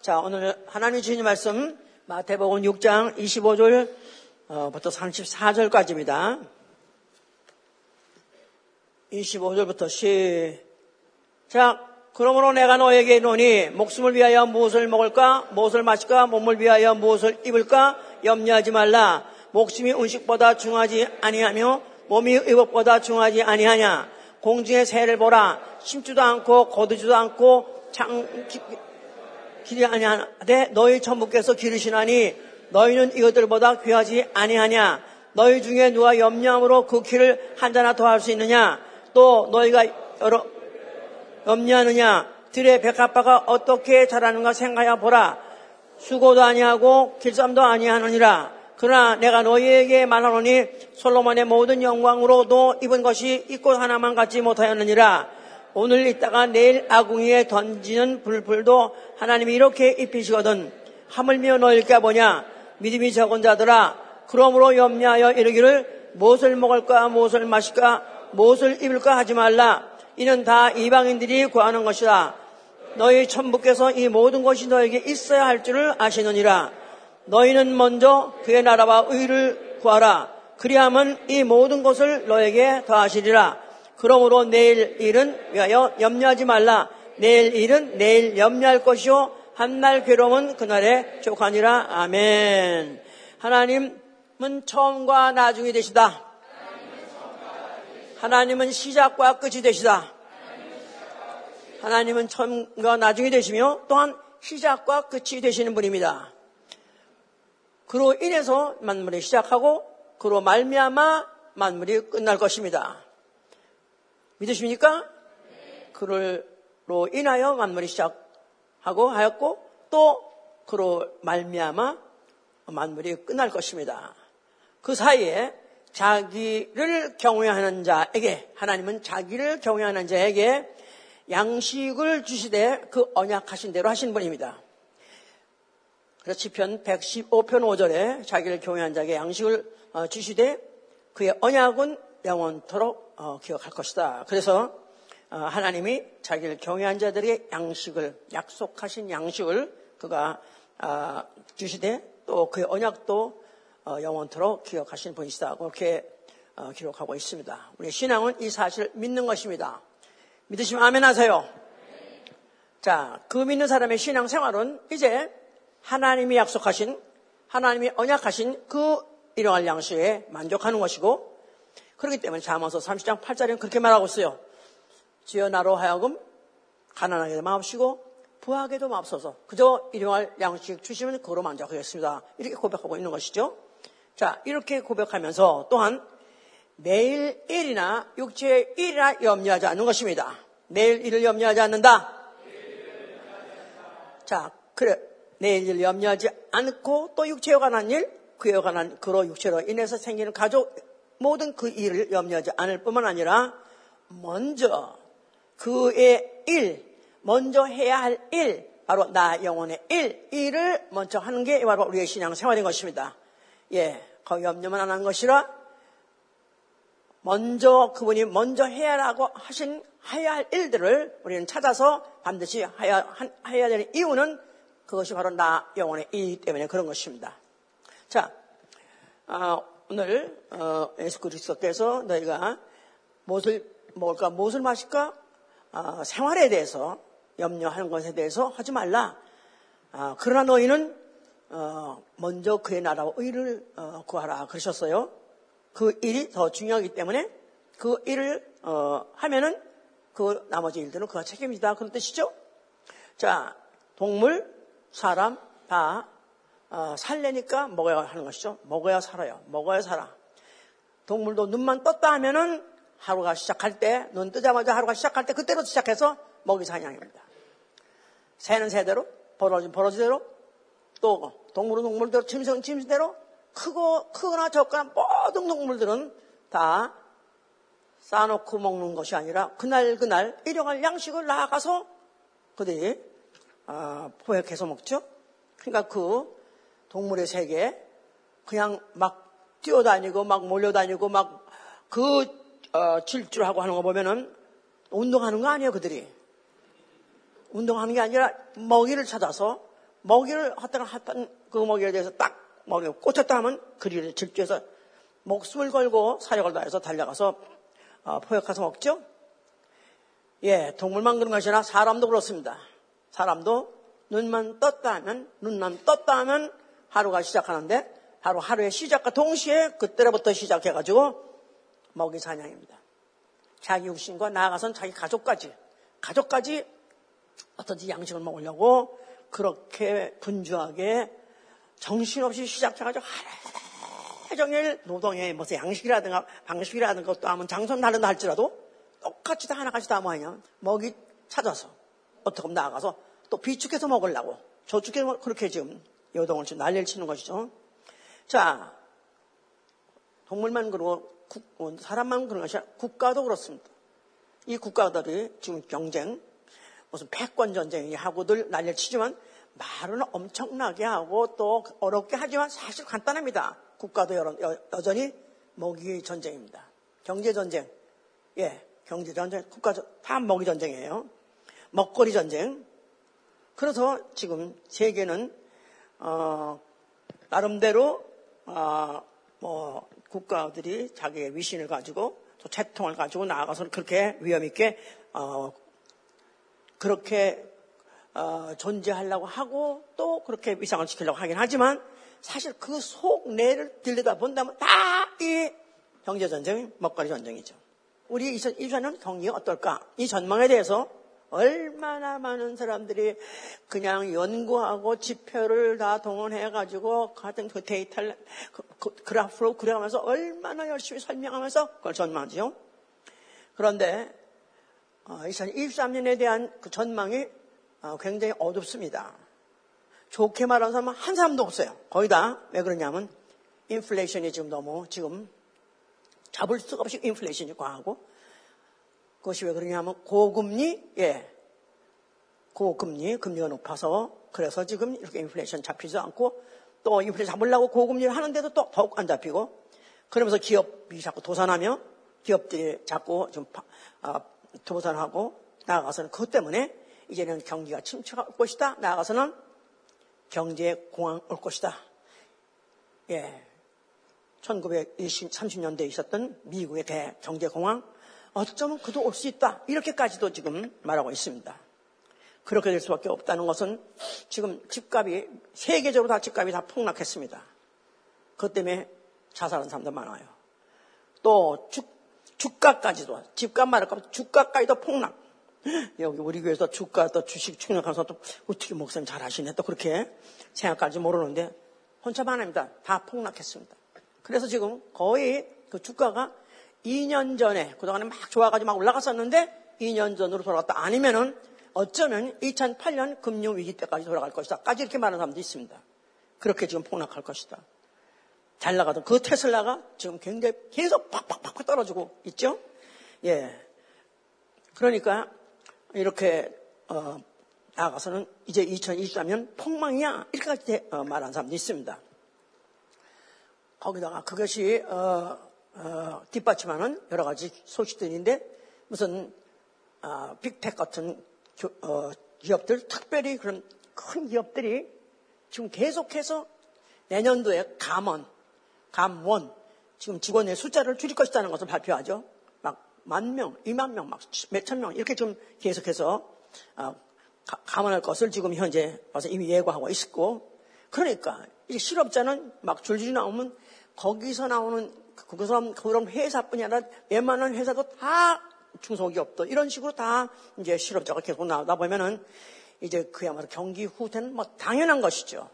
자, 오늘 하나님 주신 말씀 마태복음 6장 25절부터 34절까지입니다. 25절부터 시작. 그러므로 내가 너에게 이르노니 목숨을 위하여 무엇을 먹을까 무엇을 마실까 몸을 위하여 무엇을 입을까 염려하지 말라. 목숨이 음식보다 중하지 아니하며 몸이 의복보다 중하지 아니하냐. 공중의 새를 보라. 심지도 않고 거두지도 않고 장 길이 아니하되 너희 천부께서 기르시나니 너희는 이것들보다 귀하지 아니하냐. 너희 중에 누가 염려함으로 그 길을 한자나 더 할 수 있느냐. 또 너희가 여러 염려하느냐? 들의 백합화가 어떻게 자라는가 생각해 보라. 수고도 아니하고 길쌈도 아니하느니라. 그러나 내가 너희에게 말하노니 솔로몬의 모든 영광으로도 입은 것이 입고 하나만 갖지 못하였느니라. 오늘 있다가 내일 아궁이에 던지는 불불도 하나님이 이렇게 입히시거든. 하물며 너희일까 보냐. 믿음이 적은 자들아. 그러므로 염려하여 이르기를 무엇을 먹을까 무엇을 마실까 무엇을 입을까 하지 말라. 이는 다 이방인들이 구하는 것이다. 너희 천부께서 이 모든 것이 너에게 있어야 할 줄을 아시느니라. 너희는 먼저 그의 나라와 의를 구하라. 그리하면 이 모든 것을 너에게 더하시리라. 그러므로 내일 일은 위하여 염려하지 말라. 내일 일은 내일 염려할 것이요. 한날 괴로움은 그날에 족하니라. 아멘. 하나님은 처음과 나중이 되시다. 하나님은 시작과 끝이 되시다. 하나님은 처음과 나중이 되시며 또한 시작과 끝이 되시는 분입니다. 그로 인해서 만물이 시작하고 그로 말미암아 만물이 끝날 것입니다. 믿으십니까? 그로 인하여 만물이 시작하고 하였고 또 그로 말미암아 만물이 끝날 것입니다. 그 사이에 자기를 경외하는 자에게 하나님은 자기를 경외하는 자에게 양식을 주시되 그 언약하신 대로 하신 분입니다. 그래서 시편 115편 5절에 자기를 경외한 자에게 양식을 어, 주시되 그의 언약은 영원토록 어, 기억할 것이다. 그래서 어, 하나님이 자기를 경외한 자들에게 양식을 약속하신 양식을 그가 주시되 또 그의 언약도 어, 영원토록 기억하신 분이시다. 그렇게 어, 기록하고 있습니다. 우리 신앙은 이 사실을 믿는 것입니다. 믿으시면 아멘 하세요. 자, 그 믿는 사람의 신앙 생활은 이제 하나님이 약속하신, 하나님이 언약하신 그 일용할 양식에 만족하는 것이고, 그렇기 때문에 자모서 30장 8절에는 그렇게 말하고 있어요. 주여 나로 하여금 가난하게 마옵시고 부하게도 마옵소서. 그저 일용할 양식 주시면 그로 만족하겠습니다. 이렇게 고백하고 있는 것이죠. 자, 이렇게 고백하면서 또한 내일 일이나 육체의 일이나 염려하지 않는 것입니다. 내일 일을 염려하지 않는다. 자, 그래. 내일 일을 염려하지 않고 또 육체에 관한 일, 그에 관한 그로 육체로 인해서 생기는 가족 모든 그 일을 염려하지 않을 뿐만 아니라 먼저 그의 일, 먼저 해야 할 일, 바로 나 영혼의 일, 일을 먼저 하는 게 바로 우리의 신앙 생활인 것입니다. 예, 거기 염려만 안 한 것이라 먼저 그분이 먼저 해야라고 하신 해야 할 일들을 우리는 찾아서 반드시 해야, 해야 되는 이유는 그것이 바로 나 영혼의 일이기 때문에 그런 것입니다. 자, 어, 오늘 어, 예수 그리스도께서 너희가 무엇을 먹을까, 무엇을 마실까, 어, 생활에 대해서 염려하는 것에 대해서 하지 말라. 아, 그러나 너희는 어, 먼저 그의 나라와 의를 어, 구하라 그러셨어요. 그 일이 더 중요하기 때문에 그 일을 어, 하면은 그 나머지 일들은 그가 책임이다 그런 뜻이죠. 자, 동물, 사람 다 살래니까 먹어야 하는 것이죠. 먹어야 살아요. 먹어야 살아. 동물도 눈만 떴다 하면은 하루가 시작할 때, 눈 뜨자마자 하루가 시작할 때 그때로 시작해서 먹이 사냥입니다. 새는 새대로, 버러진 버러지대로, 또 동물은 동물대로 짐승은 짐승대로 크고 크거나 적거나 모든 동물들은 다 쌓아놓고 먹는 것이 아니라 그날 그날 일용할 양식을 나아가서 그들이 어, 포획해서 먹죠. 그러니까 그 동물의 세계 그냥 막 뛰어다니고 막 몰려다니고 막그 어, 질주하고 하는 거 보면은 운동하는 거 아니에요 그들이 운동하는 게 아니라 먹이를 찾아서 먹이를 하다가 하던 그 먹이에 대해서 딱 먹이 꽂혔다 하면 그리를 질주해서 목숨을 걸고 사력을 다해서 달려가서 어, 포획해서 먹죠. 예, 동물만 그런 것이 아니라 사람도 그렇습니다. 사람도 눈만 떴다 하면, 눈만 떴다 하면 하루가 시작하는데, 바로 하루의 시작과 동시에 그때로부터 시작해가지고 먹이 사냥입니다. 자기 육신과 나아가선 자기 가족까지, 가족까지 어떤지 양식을 먹으려고 그렇게 분주하게 정신없이 시작해가지고 하루 종일 노동에 무슨 양식이라든가 방식이라든가 것도 하면 장소는 다른다 할지라도 똑같이 다 하나같이 다 뭐하냐 먹이 찾아서 어떻게 나아가서 또 비축해서 먹으려고 저축해서 그렇게 지금 요동을 지금 난리를 치는 것이죠. 자 동물만 그러고 국, 어, 사람만 그런 것이 아니라 국가도 그렇습니다. 이 국가들이 지금 경쟁 무슨 패권 전쟁이 하고들 난리를 치지만 말은 엄청나게 하고 또 어렵게 하지만 사실 간단합니다. 국가도 여, 여전히 먹이 전쟁입니다. 경제 전쟁, 예, 경제 전쟁, 국가 다 먹이 전쟁이에요. 먹거리 전쟁. 그래서 지금 세계는 어, 나름대로 어, 뭐 국가들이 자기의 위신을 가지고 또 채통을 가지고 나아가서 그렇게 위험 있게 어, 그렇게 어, 존재하려고 하고 또 그렇게 위상을 지키려고 하긴 하지만 사실 그 속내를 들여다 본다면 다 이 경제 전쟁, 먹거리 전쟁이죠. 우리 2024년 경기가 어떨까? 이 전망에 대해서 얼마나 많은 사람들이 그냥 연구하고 지표를 다 동원해가지고 같은 그 데이터를 그, 그, 그래프로 그려가면서 얼마나 열심히 설명하면서 그걸 전망하죠. 그런데 2023년에 어, 대한 그 전망이 어, 굉장히 어둡습니다. 좋게 말하는 사람은 한 사람도 없어요. 거의 다. 왜 그러냐면, 인플레이션이 지금 너무 지금 잡을 수가 없이 인플레이션이 과하고, 그것이 왜 그러냐면, 고금리, 예. 고금리, 금리가 높아서, 그래서 지금 이렇게 인플레이션 잡히지 않고, 또 인플레이션 잡으려고 고금리를 하는데도 또 더욱 안 잡히고, 그러면서 기업이 자꾸 도산하며, 기업들이 자꾸 좀, 아, 도산하고, 나아가서는 그것 때문에 이제는 경기가 침체가 올 것이다. 나아가서는 경제 공황 올 것이다. 예. 1930년대에 있었던 미국의 대경제 공황 어쩌면 그도 올 수 있다. 이렇게까지도 지금 말하고 있습니다. 그렇게 될 수밖에 없다는 것은 지금 집값이 세계적으로 다 집값이 다 폭락했습니다. 그것 때문에 자살한 사람도 많아요. 또 주, 주가까지도 집값 말할 거면 주가까지도 폭락. 여기 우리 교회에서 주가 또 주식 충격하면서 또 어떻게 목사님 잘 하시네 또 그렇게 생각할지 모르는데 혼자만 합니다. 다 폭락했습니다. 그래서 지금 거의 그 주가가 2년 전에 그동안에 막 좋아가지고 막 올라갔었는데 2년 전으로 돌아갔다 아니면은 어쩌면 2008년 금융위기 때까지 돌아갈 것이다. 까지 이렇게 말하는 사람도 있습니다. 그렇게 지금 폭락할 것이다. 잘 나가던 그 테슬라가 지금 굉장히 계속 팍팍팍 떨어지고 있죠? 예. 그러니까 이렇게 어, 나가서는 이제 2023년 폭망이야 이렇게까지 어, 말하는 사람도 있습니다. 거기다가 그것이 어, 어, 뒷받침하는 여러 가지 소식들인데 무슨 어, 빅텍 같은 교, 어, 기업들 특별히 그런 큰 기업들이 지금 계속해서 내년도에 감원, 감원 지금 직원의 숫자를 줄일 것이라는 것을 발표하죠. 만 명, 이만 명, 막 몇천 명 이렇게 좀 계속해서 어, 감안할 것을 지금 현재 와서 이미 예고하고 있고 그러니까 이 실업자는 막 줄줄이 나오면 거기서 나오는 그 사람 그런 회사뿐이 아니라 웬만한 회사도 다 중소기업도 이런 식으로 다 이제 실업자가 계속 나오다 보면은 이제 그야말로 경기 후퇴는 뭐 당연한 것이죠.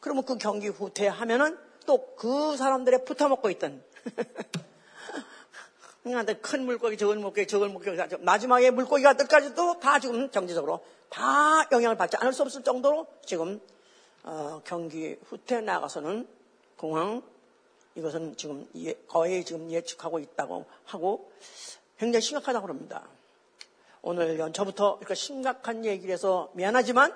그러면 그 경기 후퇴 하면은 또 그 사람들의 붙어먹고 있던 한테 큰 물고기, 적은 물고기, 적은 물고기, 마지막에 물고기가 끝까지도 다 지금 경제적으로 다 영향을 받지 않을 수 없을 정도로 지금 어, 경기 후퇴 나가서는 공황 이것은 지금 예, 거의 지금 예측하고 있다고 하고 굉장히 심각하다고 그럽니다. 오늘 연초부터 이렇게 심각한 얘기를 해서 미안하지만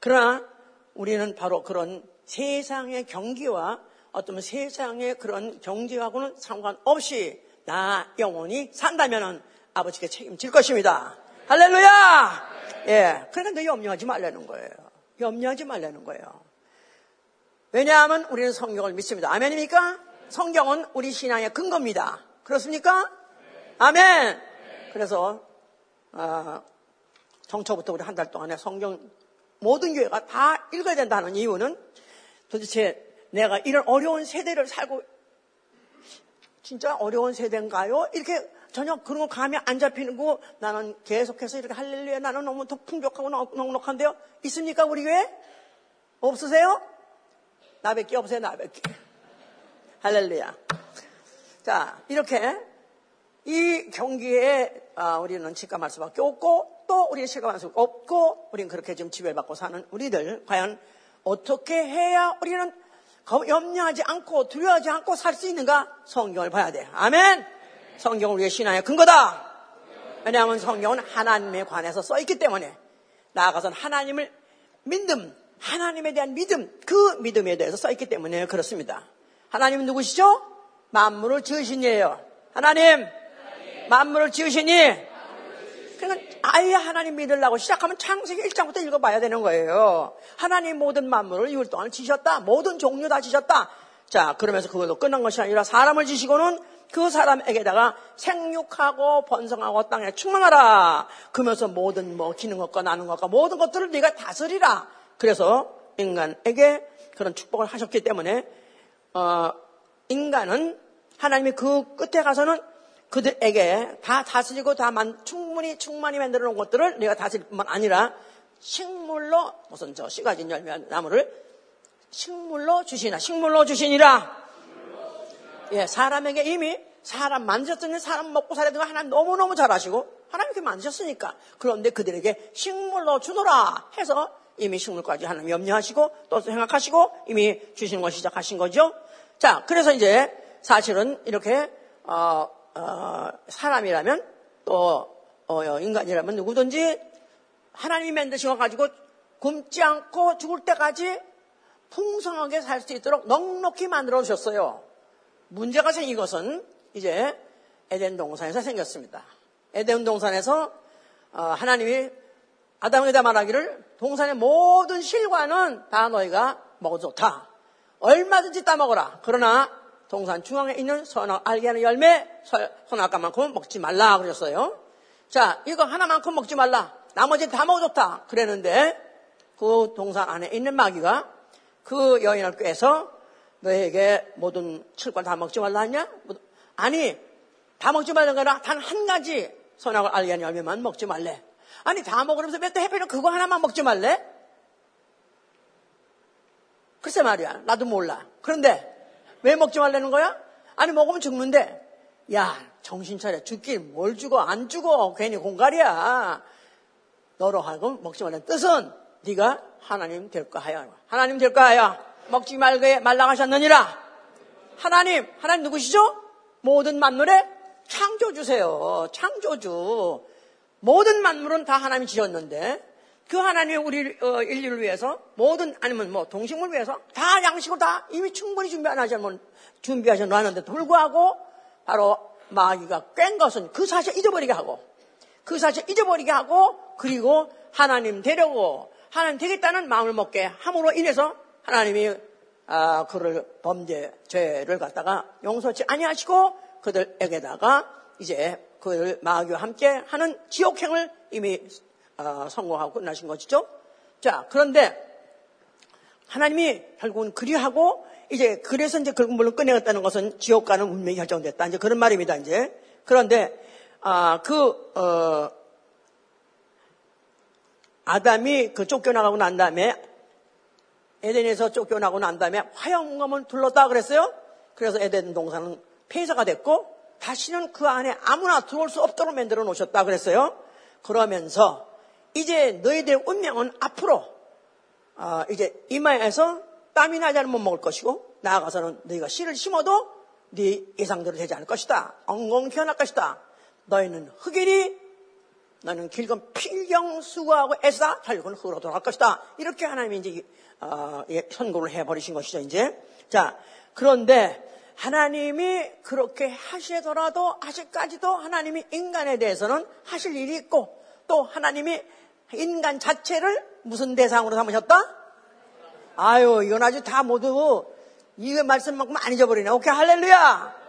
그러나 우리는 바로 그런 세상의 경기와 어떤 세상의 그런 경제하고는 상관없이 나 영원히 산다면 아버지께 책임질 것입니다. 할렐루야! 예. 그러니까 너 염려하지 말라는 거예요. 염려하지 말라는 거예요. 왜냐하면 우리는 성경을 믿습니다. 아멘입니까? 성경은 우리 신앙의 근거입니다. 그렇습니까? 아멘! 그래서, 어, 정초부터 우리 한 달 동안에 성경 모든 교회가 다 읽어야 된다는 이유는 도대체 내가 이런 어려운 세대를 살고 진짜 어려운 세대인가요? 이렇게 전혀 그런 거 감이 안 잡히는 거 나는 계속해서 이렇게 할렐루야 나는 너무 더 풍족하고 넉넉한데요? 있습니까 우리 교회? 없으세요? 나밖에 없어요 나밖에 할렐루야. 자 이렇게 이 경기에 아, 우리는 직감할 수밖에 없고 또 우리는 실감할 수 없고 우리는 그렇게 지금 지배받고 사는 우리들 과연 어떻게 해야 우리는 염려하지 않고 두려워하지 않고 살 수 있는가? 성경을 봐야 돼. 아멘! 성경은 우리의 신앙의 근거다. 왜냐하면 성경은 하나님에 관해서 써 있기 때문에 나아가서는 하나님을 믿음, 하나님에 대한 믿음, 그 믿음에 대해서 써있기 때문에 그렇습니다. 하나님은 누구시죠? 만물을 지으신 이에요. 하나님, 만물을 지으시니 그러니까 아예 하나님 믿으려고 시작하면 창세기 1장부터 읽어봐야 되는 거예요. 하나님 모든 만물을 6일 동안 지셨다. 모든 종류 다 지셨다. 자, 그러면서 그걸로 끝난 것이 아니라 사람을 지시고는 그 사람에게다가 생육하고 번성하고 땅에 충만하라. 그러면서 모든 뭐 기는 것과 나는 것과 모든 것들을 네가 다스리라. 그래서 인간에게 그런 축복을 하셨기 때문에 어, 인간은 하나님이 그 끝에 가서는 그들에게 다 다스리고 다 만, 충분히 충만히 만들어 놓은 것들을 내가 다스릴 뿐만 아니라 식물로 무슨 저 씨가진 열매 나무를 식물로 주시나? 식물로 주시니라. 예, 사람에게 이미 사람 만졌더니 사람 먹고 살아야 되고 하나님 너무너무 잘하시고 하나님 이렇게 만졌으니까 그런데 그들에게 식물로 주노라 해서 이미 식물까지 하나님 염려하시고 또 생각하시고 이미 주시는 걸 시작하신 거죠. 자, 그래서 이제 사실은 이렇게 어, 어, 사람이라면 또 어, 인간이라면 누구든지 하나님이 만드신 거 가지고 굶지 않고 죽을 때까지 풍성하게 살 수 있도록 넉넉히 만들어 주셨어요. 문제가 생긴 것은 이제 에덴 동산에서 생겼습니다. 에덴 동산에서 어, 하나님이 아담에게 말하기를 동산의 모든 실과는 다 너희가 먹어도 좋다. 얼마든지 따먹어라. 그러나 동산 중앙에 있는 선악 알게 하는 열매 선악과만큼은 먹지 말라 그러셨어요. 자 이거 하나만큼 먹지 말라. 나머지 다 먹어줬다. 그랬는데 그 동산 안에 있는 마귀가 그 여인을 꾀서 너에게 모든 칠과 다 먹지 말라 하냐? 아니, 다 먹지 말는 거라 단 한 가지 선악을 알게 하는 열매만 먹지 말래. 아니, 다 먹으면서 몇대 해피는 그거 하나만 먹지 말래? 글쎄 말이야. 나도 몰라. 그런데 왜 먹지 말라는 거야? 아니, 먹으면 죽는데. 야, 정신 차려. 죽길 뭘 죽어? 안 죽어. 괜히 공갈이야. 너로 하여금 먹지 말라는 뜻은 네가 하나님 될까 하여. 하나님 될까 하여. 먹지 말게 말라 하셨느니라. 하나님, 하나님 누구시죠? 모든 만물의 창조주세요. 창조주. 모든 만물은 다 하나님이 지었는데 그 하나님이 우리 어, 인류를 위해서 모든 아니면 뭐 동식물 위해서 다 양식을 다 이미 충분히 준비하셨면 준비하셔 놨는데 불구하고 바로 마귀가 깬 것은 그 사실 잊어버리게 하고 그 사실 잊어버리게 하고 그리고 하나님 되려고 하나님 되겠다는 마음을 먹게 함으로 인해서 하나님이 아, 그를 범죄 죄를 갖다가 용서치 아니하시고 그들에게다가 이제 그를 마귀와 함께 하는 지옥행을 이미 어, 성공하고 끝나신 것이죠. 자, 그런데 하나님이 결국은 그리하고 이제 그래서 이제 결국 물론 끝내겠다는 것은 지옥 가는 운명이 결정됐다. 이제 그런 말입니다. 이제 그런데 아, 그 어, 아담이 그 쫓겨나가고 난 다음에 에덴에서 쫓겨나고 난 다음에 화영검을 둘렀다 그랬어요. 그래서 에덴 동산은 폐쇄가 됐고 다시는 그 안에 아무나 들어올 수 없도록 만들어 놓으셨다 그랬어요. 그러면서 이제 너희들의 운명은 앞으로 어, 이제 이마에서 땀이 나지 않으면 먹을 것이고 나아가서는 너희가 씨를 심어도 네 예상대로 되지 않을 것이다. 엉엉 피어날 것이다. 너희는 흑일이 너는 길건 필경 수고하고 애쓰다 결국은 흙으로 돌아갈 것이다. 이렇게 하나님이 이제 어, 예, 선고를 해버리신 것이죠, 이제. 자, 그런데 하나님이 그렇게 하시더라도 아직까지도 하나님이 인간에 대해서는 하실 일이 있고 또 하나님이 인간 자체를 무슨 대상으로 삼으셨다? 아유, 이건 아주 다 모두 이거 말씀만큼 안 잊어버리네. 오케이, 할렐루야!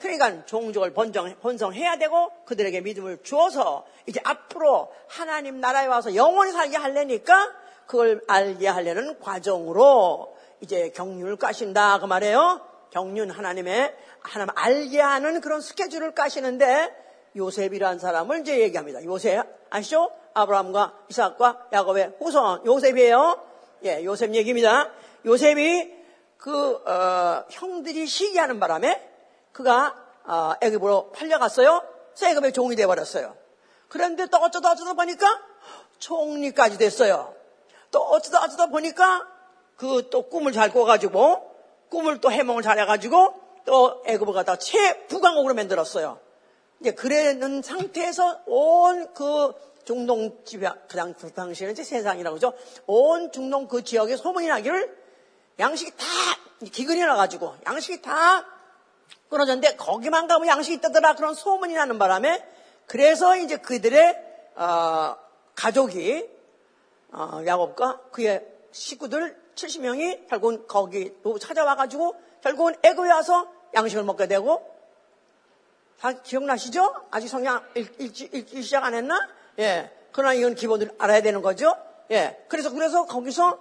그러니까 종족을 번정, 번성해야 되고 그들에게 믿음을 주어서 이제 앞으로 하나님 나라에 와서 영원히 살게 하려니까 그걸 알게 하려는 과정으로 이제 경륜을 까신다 그 말이에요. 경륜 하나님의 하나님 알게 하는 그런 스케줄을 까시는데 요셉이라는 사람을 이제 얘기합니다. 요셉 아시죠? 아브라함과 이삭과 야곱의 후손 요셉이에요. 예, 요셉 얘기입니다. 요셉이 그 어, 형들이 시기하는 바람에 그가 어, 애굽으로 팔려갔어요. 세금의 종이 돼버렸어요. 그런데 또 어쩌다 어쩌다 보니까 총리까지 됐어요. 또 어쩌다 어쩌다 보니까 그 또 꿈을 잘 꿔가지고 꿈을 또 해몽을 잘해가지고 또 애굽을 갖다 최부강국으로 만들었어요. 이제 그러는 상태에서 온 그 중동 지방, 그 당시에는 이제 세상이라고 그러죠. 온 중동 그 지역에 소문이 나기를 양식이 다 기근이 나가지고 양식이 다 끊어졌는데 거기만 가면 양식이 있다더라 그런 소문이 나는 바람에 그래서 이제 그들의 어, 가족이 어, 야곱과 그의 식구들 70명이 결국은 거기로 찾아와가지고 결국은 애굽에 와서 양식을 먹게 되고 다 기억나시죠? 아직 성경 읽기, 읽기 시작 안 했나? 예. 그러나 이건 기본으로 알아야 되는 거죠. 예. 그래서 그래서 거기서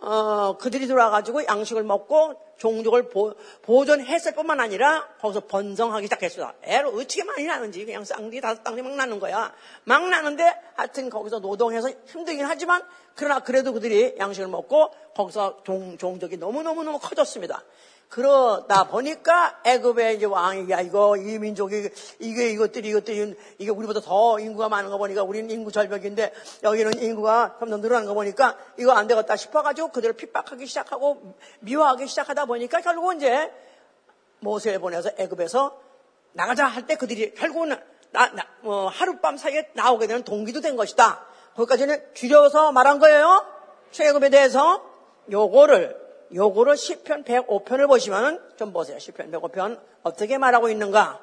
어, 그들이 들어와가지고 양식을 먹고 종족을 보, 보존했을 뿐만 아니라 거기서 번성하기 시작했어요. 애를 어떻게 많이 나는지 그냥 쌍둥이 다섯 쌍둥이 막 나는 거야. 막 나는데 하여튼 거기서 노동해서 힘들긴 하지만 그러나 그래도 그들이 양식을 먹고 거기서 종, 종족이 너무너무너무 커졌습니다. 그러다 보니까 애굽의 이제 왕이 야 이거 이 민족이 이게 이것들이 이것들이 이게 우리보다 더 인구가 많은 거 보니까 우리는 인구 절벽인데 여기는 인구가 점점 늘어난 거 보니까 이거 안 되겠다 싶어가지고 그들을 핍박하기 시작하고 미워하기 시작하다 보니까 결국은 이제 모세를 보내서 애굽에서 나가자 할 때 그들이 결국은 나, 나, 어, 하룻밤 사이에 나오게 되는 동기도 된 것이다. 거기까지는 줄여서 말한 거예요. 최애굽에 대해서 요거를 요거를 10편 105편을 보시면 좀 보세요. 10편 105편 어떻게 말하고 있는가?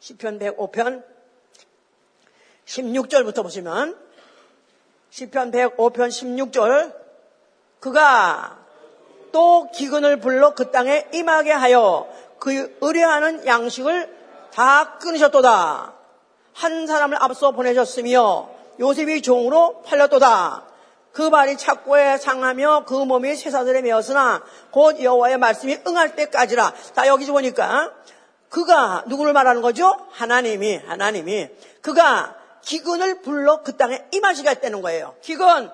10편 105편 16절부터 보시면 10편 105편 16절 그가 또 기근을 불러 그 땅에 임하게 하여 그 의뢰하는 양식을 다 끊으셨도다. 한 사람을 앞서 보내셨으며 요셉이 종으로 팔렸도다. 그 발이 착고에 상하며 그 몸이 쇠사들에 메었으나 곧 여호와의 말씀이 응할 때까지라. 자 여기 보니까 그가 누구를 말하는 거죠? 하나님이 하나님이 그가 기근을 불러 그 땅에 임하시게 했다는 거예요. 기근.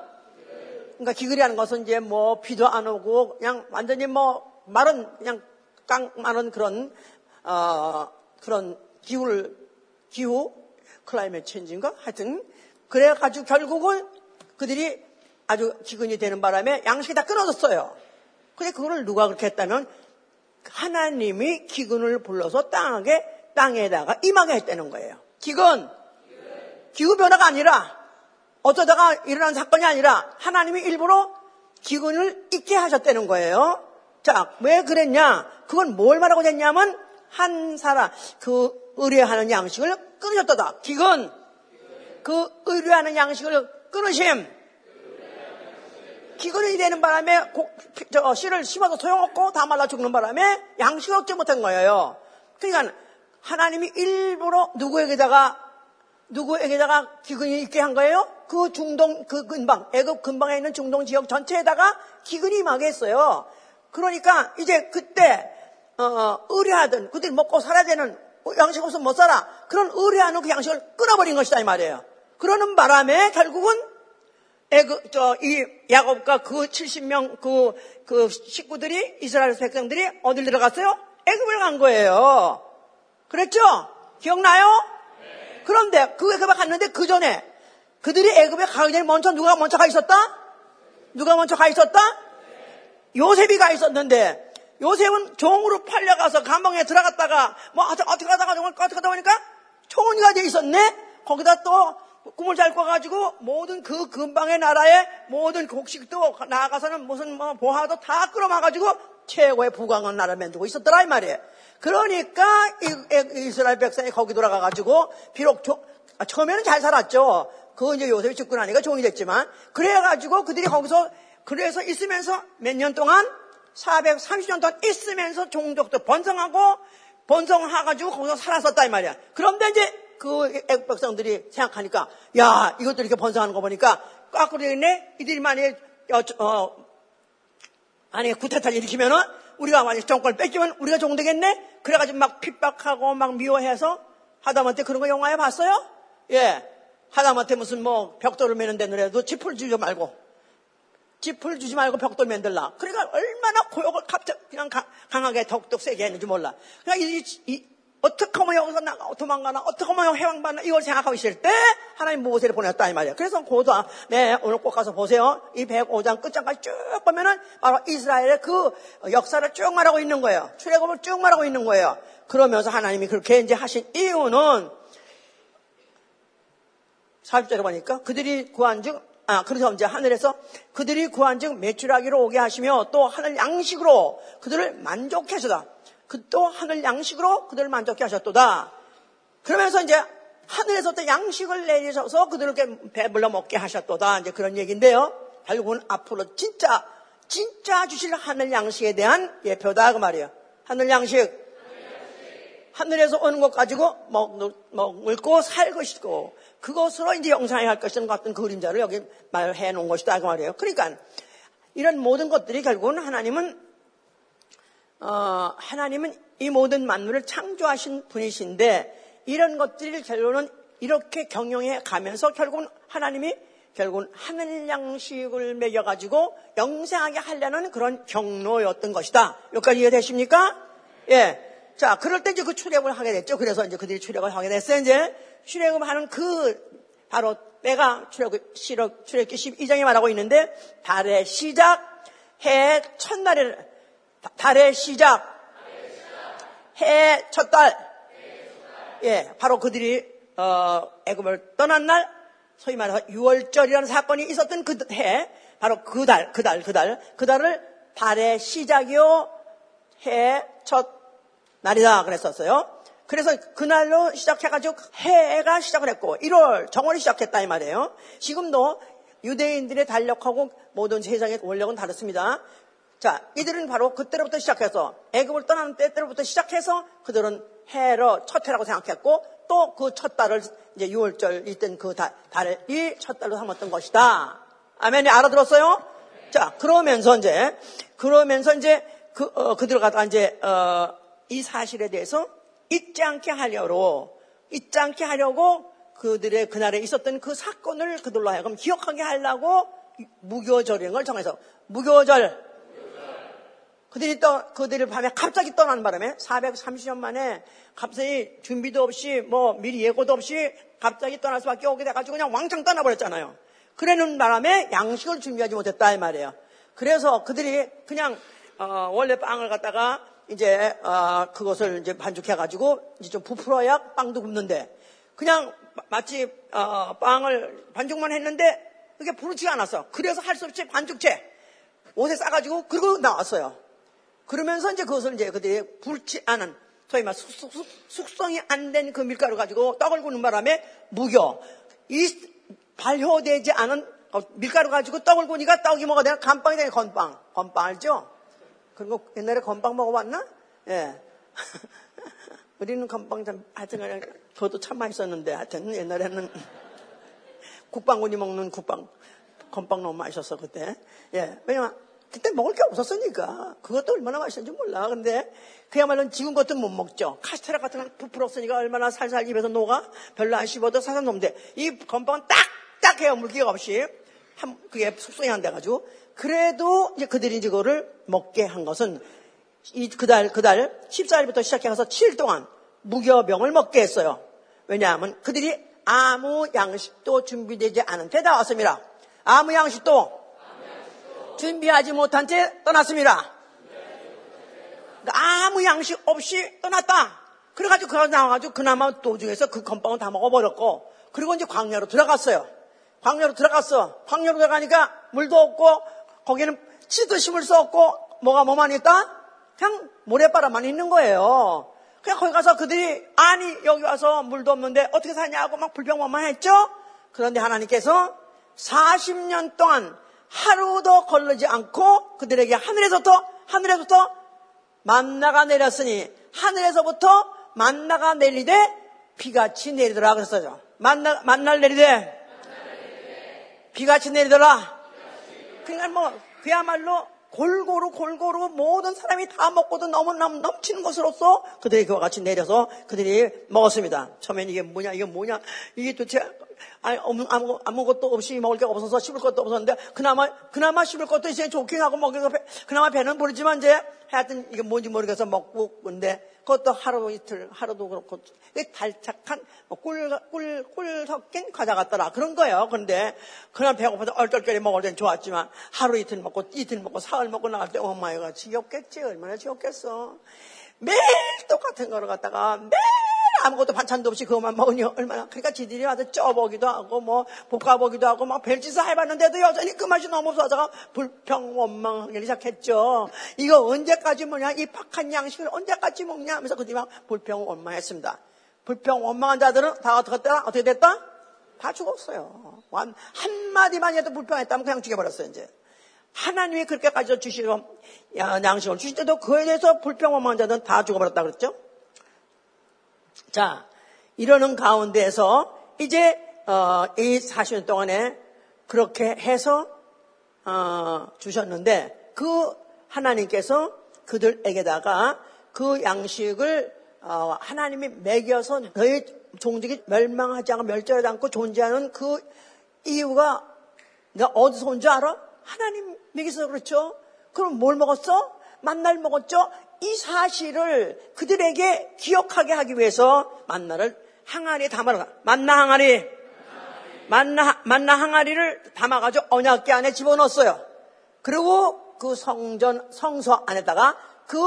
그러니까 기근이라는 것은 이제 뭐 비도 안 오고 그냥 완전히 뭐 마른 그냥 깡 마른 그런 어 그런 기후를 기후 클라이맥 체인지인가 하여튼 그래 가지고 결국은 그들이 아주 기근이 되는 바람에 양식이 다 끊어졌어요. 근데 그거를 누가 그렇게 했다면 하나님이 기근을 불러서 땅에 땅에다가 임하게 했다는 거예요. 기근 기후 변화가 아니라 어쩌다가 일어난 사건이 아니라 하나님이 일부러 기근을 있게 하셨다는 거예요. 자, 왜 그랬냐? 그건 뭘 말하고 됐냐면 한 사람 그 의뢰하는 양식을 끊으셨다. 기근 그 의뢰하는 양식을 끊으심. 기근이 되는 바람에 고, 저, 씨를 심어도 소용없고 다 말라 죽는 바람에 양식을 얻지 못한 거예요. 그러니까 하나님이 일부러 누구에게다가 누구에게다가 기근이 있게 한 거예요? 그 중동 그 근방 애굽 근방에 있는 중동 지역 전체에다가 기근이 임하게 했어요. 그러니까 이제 그때 어, 의뢰하던 그들이 먹고 살아야 되는 양식 없으면 못 살아. 그런 의뢰하는 그 양식을 끊어버린 것이다 이 말이에요. 그러는 바람에 결국은 애그 저 이 야곱과 그 70명 그, 그 식구들이 이스라엘 백성들이 어딜 들어갔어요? 애굽을 간 거예요. 그랬죠? 기억나요? 네. 그런데 그 애굽에 갔는데 그 전에 그들이 애굽에 가기 전에 먼저 누가 먼저 가 있었다? 누가 먼저 가 있었다? 요셉이 가 있었는데 요셉은 종으로 팔려가서 감방에 들어갔다가 뭐 어떻게 하다가 어떻게 하다 보니까 총리가 돼 있었네. 거기다 또 꿈을 잘 꿔가지고 모든 그 근방의 나라의 모든 곡식도 나아가서는 무슨 뭐 보화도 다 끌어마가지고 최고의 부강한 나라 만들고 있었더라 이 말이에요. 그러니까 이스라엘 백성이 거기 돌아가가지고 비록 조, 아, 처음에는 잘 살았죠. 그거 이제 요셉이 죽고 나니까 종이 됐지만 그래가지고 그들이 거기서 그래서 있으면서 몇 년 동안 430년 동안 있으면서 종족도 번성하고 번성해가지고 거기서 살았었다 이 말이야. 그런데 이제 그 백성들이 생각하니까 야 이것도 이렇게 번성하는 거 보니까 꽉꾸리네 이들이 만약에 어, 어, 만약에 구태타를 일으키면은 우리가 만약 정권을 뺏기면 우리가 종되겠네? 그래가지고 막 핍박하고 막 미워해서 하다못해 그런 거 영화에 봤어요? 예. 하다못해 무슨 뭐 벽돌을 매는 데 노래도 지풀 주지 말고 지풀 주지 말고 벽돌 만들라. 그러니까 얼마나 고욕을 갑자기 그냥 강하게 덕덕 세게 했는지 몰라. 그러니까 이, 이 어떻게 하면 여기서 나가, 도망가나, 어떻게 하면 해방받나, 이걸 생각하고 있을 때, 하나님 모세를 보냈다, 이 말이야. 그래서 고다, 네, 오늘 꼭 가서 보세요. 이 105장 끝장까지 쭉 보면은, 바로 이스라엘의 그 역사를 쭉 말하고 있는 거예요. 출애굽을 쭉 말하고 있는 거예요. 그러면서 하나님이 그렇게 이제 하신 이유는, 40절에 보니까, 그들이 구한 즉, 아, 그래서 이제 하늘에서 그들이 구한 즉 매출하기로 오게 하시며 또 하늘 양식으로 그들을 만족해 주다. 그 또 하늘 양식으로 그들을 만족케 하셨도다. 그러면서 이제 하늘에서 또 양식을 내리셔서 그들을 배불러 먹게 하셨도다. 이제 그런 얘기인데요. 결국은 앞으로 진짜 진짜 주실 하늘 양식에 대한 예표다 그 말이에요. 하늘 양식. 하늘에서 오는 것 가지고 먹, 먹고 살 것이고 그것으로 이제 영상에 할 것이는 같은 그림자를 여기 말해 놓은 것이다 그 말이에요. 그러니까 이런 모든 것들이 결국은 하나님은 어, 하나님은 이 모든 만물을 창조하신 분이신데 이런 것들이 결론은 이렇게 경영해 가면서 결국은 하나님이 결국은 하늘 양식을 먹여가지고 영생하게 하려는 그런 경로였던 것이다. 여기까지 이해되십니까? 예. 자, 그럴 때 이제 그 출애굽을 하게 됐죠. 그래서 이제 그들이 출애굽을 하게 됐어요. 이제 출애굽 하는 그 바로 때가 출애굽 출애굽기 12장에 말하고 있는데 달의 시작 해 첫날에 달의 시작. 해 첫 달. 예, 바로 그들이 어, 애굽을 떠난 날, 소위 말해서 6월절이라는 사건이 있었던 그 해, 바로 그 달, 그 달, 그 달, 그 달을 달의 시작이요, 해 첫 날이다 그랬었어요. 그래서 그날로 시작해가지고 해가 시작을 했고 1월 정월이 시작했다 이 말이에요. 지금도 유대인들의 달력하고 모든 세상의 원력은 다릅니다. 자, 이들은 바로 그때로부터 시작해서 애굽을 떠나는 때때로부터 시작해서 그들은 해로 첫 해라고 생각했고 또 그 첫 달을 이제 6월절 있던 그 달, 달을 이첫 달로 삼았던 것이다. 아멘이 알아들었어요? 자, 그러면서 이제 그러면서 이제 그 어, 그들 갖다 이제 어, 이 사실에 대해서 잊지 않게 하려고 잊지 않게 하려고 그들의 그날에 있었던 그 사건을 그들로 하여금 기억하게 하려고 무교절인 걸 정해서 무교절 그들이 또, 그들을 밤에 갑자기 떠난 바람에 430년 만에 갑자기 준비도 없이 뭐 미리 예고도 없이 갑자기 떠날 수밖에 오게 돼가지고 그냥 왕창 떠나버렸잖아요. 그러는 바람에 양식을 준비하지 못했다 이 말이에요. 그래서 그들이 그냥 어, 원래 빵을 갖다가 이제 어, 그것을 이제 반죽해가지고 이제 좀 부풀어야 빵도 굽는데 그냥 마치 어, 빵을 반죽만 했는데 그게 부르지 않았어. 그래서 할 수 없이 반죽체 옷에 싸가지고 그러고 나왔어요. 그러면서 이제 그것을 이제 그들이 붉지 않은 소위 말 숙, 숙, 숙 성이 안 된 그 밀가루 가지고 떡을 구는 바람에 무겨 이 발효되지 않은 어, 밀가루 가지고 떡을 구니까 떡이 뭐가 되나 감빵이 되는 건빵 건빵 알죠? 그런 거 옛날에 건빵 먹어봤나? 예. 우리는 건빵 참 하여튼 저도 참 맛있었는데 하여튼 옛날에는 국방군이 먹는 국빵 건빵 너무 맛있었어 그때. 예. 왜냐면 그때 먹을 게 없었으니까 그것도 얼마나 맛있는지 몰라. 근데 그야말로 지금 것도 못 먹죠. 카스테라 같은 건 부풀었으니까 얼마나 살살 입에서 녹아 별로 안 씹어도 살살 녹는데 이 건빵은 딱딱해요. 물기가 없이 한, 그게 숙성이 안 돼가지고 그래도 이제 그들이 이제 그거를 먹게 한 것은 이 그달 그달 14일부터 시작해서 7일 동안 무교병을 먹게 했어요. 왜냐하면 그들이 아무 양식도 준비되지 않은 채 나왔습니다. 아무 양식도 준비하지 못한 채 떠났습니다. 그러니까 아무 양식 없이 떠났다. 그래가지고 그가 나와가지고 그나마 도중에서 그 건빵을 다 먹어버렸고 그리고 이제 광야로 들어갔어요. 광야로 들어갔어. 광야로 들어가니까 물도 없고 거기는 치도 심을 수 없고 뭐가 뭐만 있다? 그냥 모래바람만 있는 거예요. 그냥 거기 가서 그들이 아니 여기 와서 물도 없는데 어떻게 사냐고 막 불평만만 했죠. 그런데 하나님께서 40년 동안 하루도 걸르지 않고 그들에게 하늘에서부터 하늘에서부터 만나가 내렸으니 하늘에서부터 만나가 내리되 비같이 내리더라 그랬어요. 만나 만날 내리되 비같이 내리더라. 그러니까 뭐 그야말로 골고루 골고루 모든 사람이 다 먹고도 너무 넘, 넘치는 것으로서 그들이 그와 같이 내려서 그들이 먹었습니다. 처음엔 이게 뭐냐 이게 뭐냐 이게 도대체 아니, 아무, 아무것도 없이 먹을 게 없어서 씹을 것도 없었는데 그나마 그나마 씹을 것도 이제 좋긴 하고 먹여서 그나마 배는 부르지만 이제 하여튼 이게 뭔지 모르겠어 먹고 근데 그것도 하루 이틀 하루도 그렇고 달착한 뭐 꿀, 꿀, 꿀 섞인 과자 같더라 그런 거예요. 그런데 그날 배고파서 얼떨결에 먹을 땐 좋았지만 하루 이틀 먹고 이틀 먹고 사흘 먹고 나갈 때 엄마가 지겹겠지 얼마나 지겹겠어. 매일 똑같은 거를 갖다가 매일 아무것도 반찬도 없이 그것만 먹으니 얼마나 그러니까 지들이 와서 쪄보기도 하고 뭐 볶아보기도 하고 막 별짓을 해봤는데도 여전히 그 맛이 너무 없어서 불평 원망하기 시작했죠. 이거 언제까지 뭐냐 이 박한 양식을 언제까지 먹냐 하면서 그들이 막 불평 원망했습니다. 불평 원망한 자들은 다 어떻게 됐다? 어떻게 됐다? 다 죽었어요. 한마디만 해도 불평했다면 그냥 죽여버렸어요 이제. 하나님이 그렇게까지 주시고 양식을 주실 때도 그에 대해서 불평 원망한 자들은 다 죽어버렸다 그랬죠. 자, 이러는 가운데에서 이제 어, 이 40년 동안에 그렇게 해서 어, 주셨는데 그 하나님께서 그들에게다가 그 양식을 어, 하나님이 먹여서 너희 종족이 멸망하지 않고 멸절하지 않고 존재하는 그 이유가 내가 어디서 온 줄 알아? 하나님 먹여서 그렇죠? 그럼 뭘 먹었어? 만날 먹었죠? 이 사실을 그들에게 기억하게 하기 위해서 만나를 항아리에 담아라. 만나 항아리. 만나, 만나 항아리를 담아가지고 언약계 안에 집어넣었어요. 그리고 그 성전, 성서 안에다가 그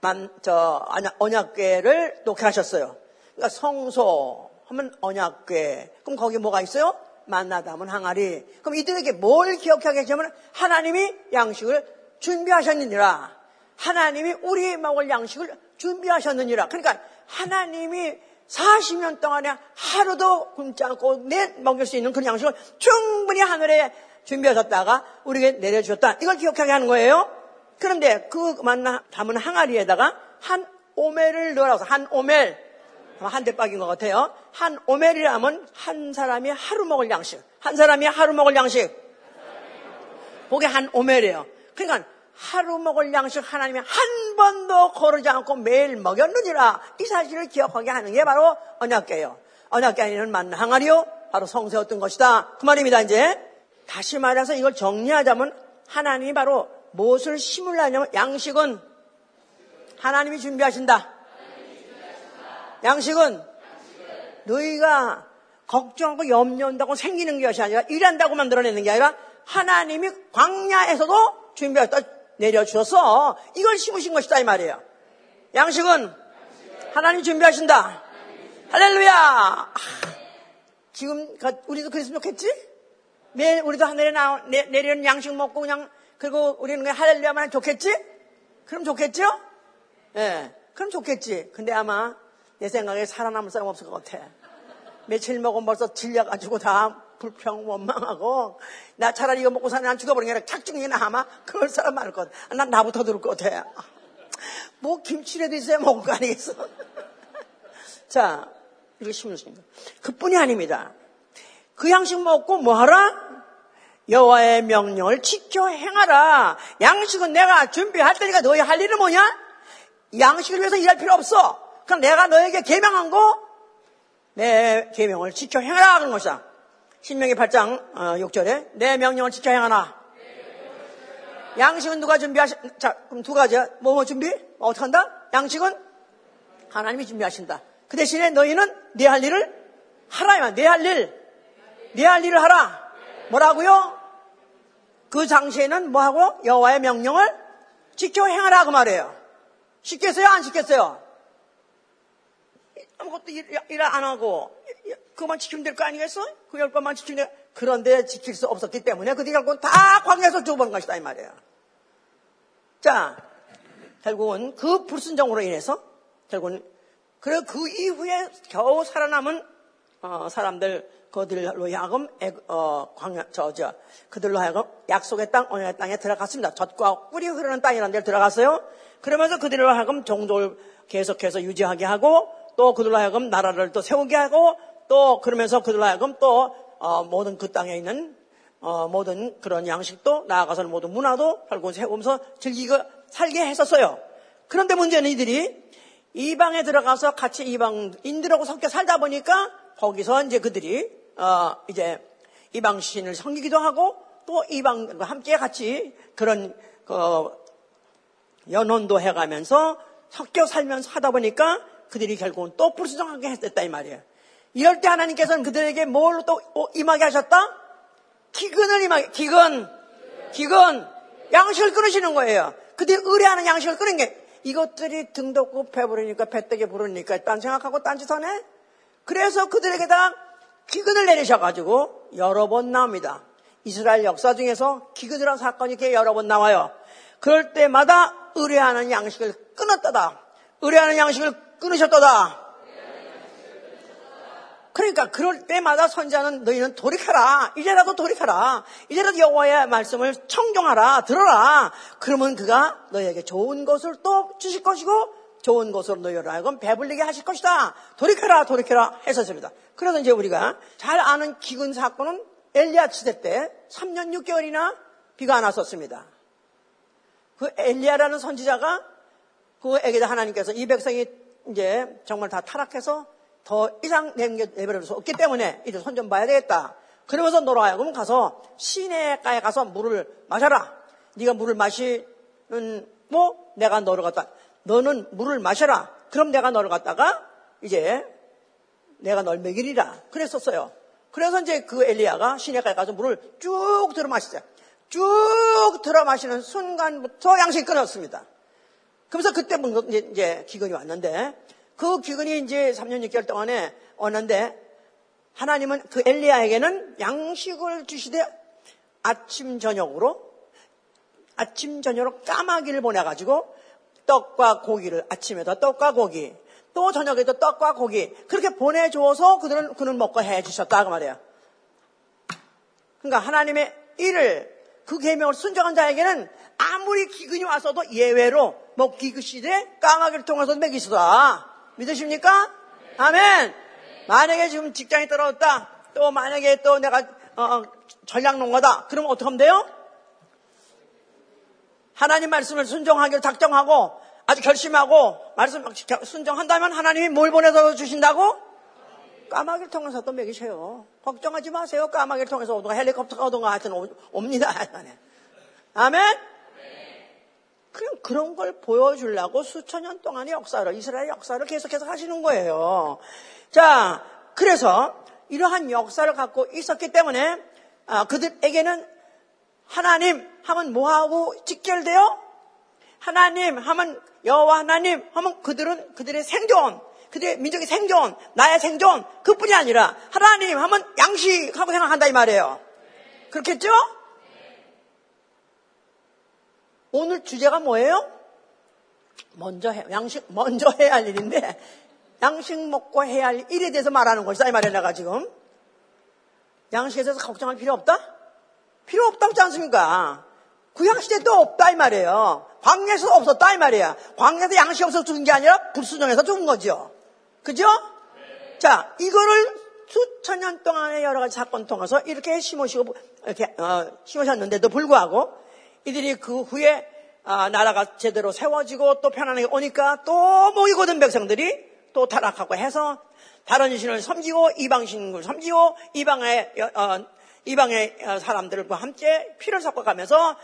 만, 저, 언약궤를 놓게 하셨어요. 그러니까 성소 하면 언약궤. 그럼 거기 뭐가 있어요? 만나 담은 항아리. 그럼 이들에게 뭘 기억하게 하냐면 하나님이 양식을 준비하셨느니라. 하나님이 우리 먹을 양식을 준비하셨느니라. 그러니까 하나님이 40년 동안에 하루도 굶지 않고 내 먹일 수 있는 그런 양식을 충분히 하늘에 준비하셨다가 우리에게 내려주셨다. 이걸 기억하게 하는 거예요. 그런데 그 만나 담은 항아리에다가 한 오멜을 넣으라고 한 오멜 한 대박인 것 같아요. 한 오멜이라면 한 사람이 하루 먹을 양식. 한 사람이 하루 먹을 양식. 그게 한 오멜이에요. 그러니까 하루 먹을 양식 하나님이 한 번도 거르지 않고 매일 먹였느니라 이 사실을 기억하게 하는 게 바로 언약계예요. 언약계는 만나 항아리요 바로 성세였던 것이다. 그 말입니다. 이제 다시 말해서 이걸 정리하자면 하나님이 바로 무엇을 심으려냐면 양식은 하나님이 준비하신다. 양식은 너희가 걱정하고 염려한다고 생기는 것이 아니라 일한다고 만들어내는 게 아니라 하나님이 광야에서도 준비했다. 내려주셔서 이걸 심으신 것이다 이 말이에요. 양식은 하나님 준비하신다. 할렐루야. 아, 지금 우리도 그랬으면 좋겠지? 매일 우리도 하늘에 나, 내, 내리는 양식 먹고 그냥 그리고 우리는 그냥 할렐루야만 좋겠지? 그럼 좋겠죠? 예. 네, 그럼 좋겠지. 근데 아마 내 생각에 살아남을 사람 없을 것 같아. 며칠 먹으면 벌써 질려가지고 다 불평, 원망하고, 나 차라리 이거 먹고 사는 난 죽어버린 게 아니라 착중이나 아마 그럴 사람 많을 것 같아. 난 나부터 들을 것 같아. 뭐 김치라도 있어야 먹을 거 아니겠어? 자, 이렇게 심으십니다. 그뿐이 아닙니다. 그 양식 먹고 뭐 하라? 여호와의 명령을 지켜 행하라. 양식은 내가 준비할 테니까 너희 할 일은 뭐냐? 양식을 위해서 일할 필요 없어. 그럼 내가 너에게 계명한 거 내 계명을 지켜 행하라 그런 것이다. 신명기 8장 6절에 어, 내 명령을 지켜 행하나. 양식은 누가 준비하시, 자, 그럼 두 가지야. 뭐, 뭐 준비? 뭐 어떻게 한다? 양식은 하나님이 준비하신다. 그 대신에 너희는 네 할 일을 하라야. 네할 일. 네 할 일을 하라. 뭐라고요? 그 당시에는 뭐하고? 여호와의 명령을 지켜 행하라. 그 말이에요. 시켰어요? 안 시켰어요? 아무것도 일안 하고 그만 지키면 될 거 아니겠어? 그열 번만 지키면 돼. 그런데 지킬 수 없었기 때문에 그 결국은 다 광야에서 죽어버린 것이다 이 말이에요. 자, 결국은 그 불순종으로 인해서 결국은 그래 그 이후에 겨우 살아남은 어, 사람들 그들로 하여금 애- 어, 광야 저저 그들로 하여금 약속의 땅 언약의 땅에 들어갔습니다. 젖과 꿀이 흐르는 땅이라는 데를 들어갔어요. 그러면서 그들로 하여금 종족을 계속해서 유지하게 하고 또 그들로 하여금 나라를 또 세우게 하고 또 그러면서 그들로 하여금 또 어, 모든 그 땅에 있는 어, 모든 그런 양식도 나아가서는 모든 문화도 결국 세우면서 즐기고 살게 했었어요. 그런데 문제는 이들이 이방에 들어가서 같이 이방인들하고 섞여 살다 보니까 거기서 이제 그들이 어, 이제 이방 신을 섬기기도 하고 또 이방과 함께 같이 그런 그 연혼도 해가면서 섞여 살면서 하다 보니까 그들이 결국은 또 불순종하게 했다 이 말이에요. 이럴 때 하나님께서는 그들에게 뭘로 또 임하게 하셨다? 기근을 임하게, 기근, 기근, 양식을 끊으시는 거예요. 그들이 의뢰하는 양식을 끊은 게 이것들이 등 덮고 배부르니까 배때게 부르니까 딴 생각하고 딴짓 하네? 그래서 그들에게다 기근을 내리셔가지고 여러 번 나옵니다. 이스라엘 역사 중에서 기근이라는 사건이 이렇게 여러 번 나와요. 그럴 때마다 의뢰하는 양식을 끊었다다. 의뢰하는 양식을 끊으셨다다. 그러니까 그럴 때마다 선지자는 너희는 돌이켜라. 이제라도 돌이켜라. 이제라도 여호와의 말씀을 청종하라. 들어라. 그러면 그가 너희에게 좋은 것을 또 주실 것이고 좋은 것으로 너희를 하여금 배불리게 하실 것이다. 돌이켜라. 돌이켜라. 했었습니다. 그래서 이제 우리가 잘 아는 기근 사건은 엘리야 시대 때 3년 6개월이나 비가 안 왔었습니다. 그 엘리야라는 선지자가 그에게 하나님께서 이 백성이 이제 정말 다 타락해서 더 이상 수 없기 때문에 이들 손좀 봐야 되겠다. 그러면서 너로 하여금 가서 시내가에 가서 물을 마셔라. 네가 물을 마시는 뭐 내가 너를 갖다 너는 물을 마셔라. 그럼 내가 너를 갖다가 이제 내가 널 먹이리라. 그랬었어요. 그래서 이제 그 엘리야가 시내가에 가서 물을 쭉 들어 마시자. 쭉 들어 마시는 순간부터 양식이 끊었습니다. 그래서 그때 이제, 이제 기근이 왔는데 그 기근이 이제 3년 6개월 동안에 왔는데 하나님은 그 엘리야에게는 양식을 주시되 아침 저녁으로 아침 저녁으로 까마귀를 보내가지고 떡과 고기를 아침에도 떡과 고기 또 저녁에도 떡과 고기 그렇게 보내줘서 그들은 그는 먹고 해 주셨다 그 말이에요. 그러니까 하나님의 일을 그 계명을 순종한 자에게는 아무리 기근이 왔어도 예외로 먹기 그 시대에 까마귀를 통해서 먹이시다. 믿으십니까? 아멘. 만약에 지금 직장이 떨어졌다. 또 만약에 또 내가 어, 어 전략 농가다. 그러면 어떻게 하면 돼요? 하나님 말씀을 순종하기를 작정하고 아주 결심하고 말씀 순종한다면 하나님이 뭘 보내서 주신다고? 까마귀를 통해서 또 먹이셔요. 걱정하지 마세요. 까마귀를 통해서 오든가 헬리콥터가 오든가 하여튼 옵니다. 아멘? 그냥 그런 걸 보여주려고 수천 년 동안의 역사를, 이스라엘 역사를 계속해서 하시는 거예요. 자, 그래서 이러한 역사를 갖고 있었기 때문에 아, 그들에게는 하나님 하면 뭐하고 직결돼요? 하나님 하면 여호와 하나님 하면 그들은 그들의 생존, 그들의 민족의 생존, 나의 생존 그뿐이 아니라 하나님 하면 양식하고 생각한다 이 말이에요. 그렇겠죠? 오늘 주제가 뭐예요? 먼저 해, 양식, 먼저 해야 할 일인데, 양식 먹고 해야 할 일에 대해서 말하는 것이다, 이 말이야, 내가 지금. 양식에 대해서 걱정할 필요 없다? 필요 없다고 하지 않습니까? 구약시대 도 없다, 이 말이에요. 광야에서 없었다, 이 말이야. 광야에서 양식 없어서 죽은 게 아니라 불순종해서 죽은 거죠. 그죠? 자, 이거를 수천 년 동안의 여러 가지 사건 통해서 이렇게 심으시고, 이렇게, 어, 심으셨는데도 불구하고, 이들이 그 후에 아, 나라가 제대로 세워지고 또 편안하게 오니까 또 모이고든 백성들이 또 타락하고 해서 다른 신을 섬기고 이방 신을 섬기고 이방의 어, 이방의 사람들과 함께 피를 섞어가면서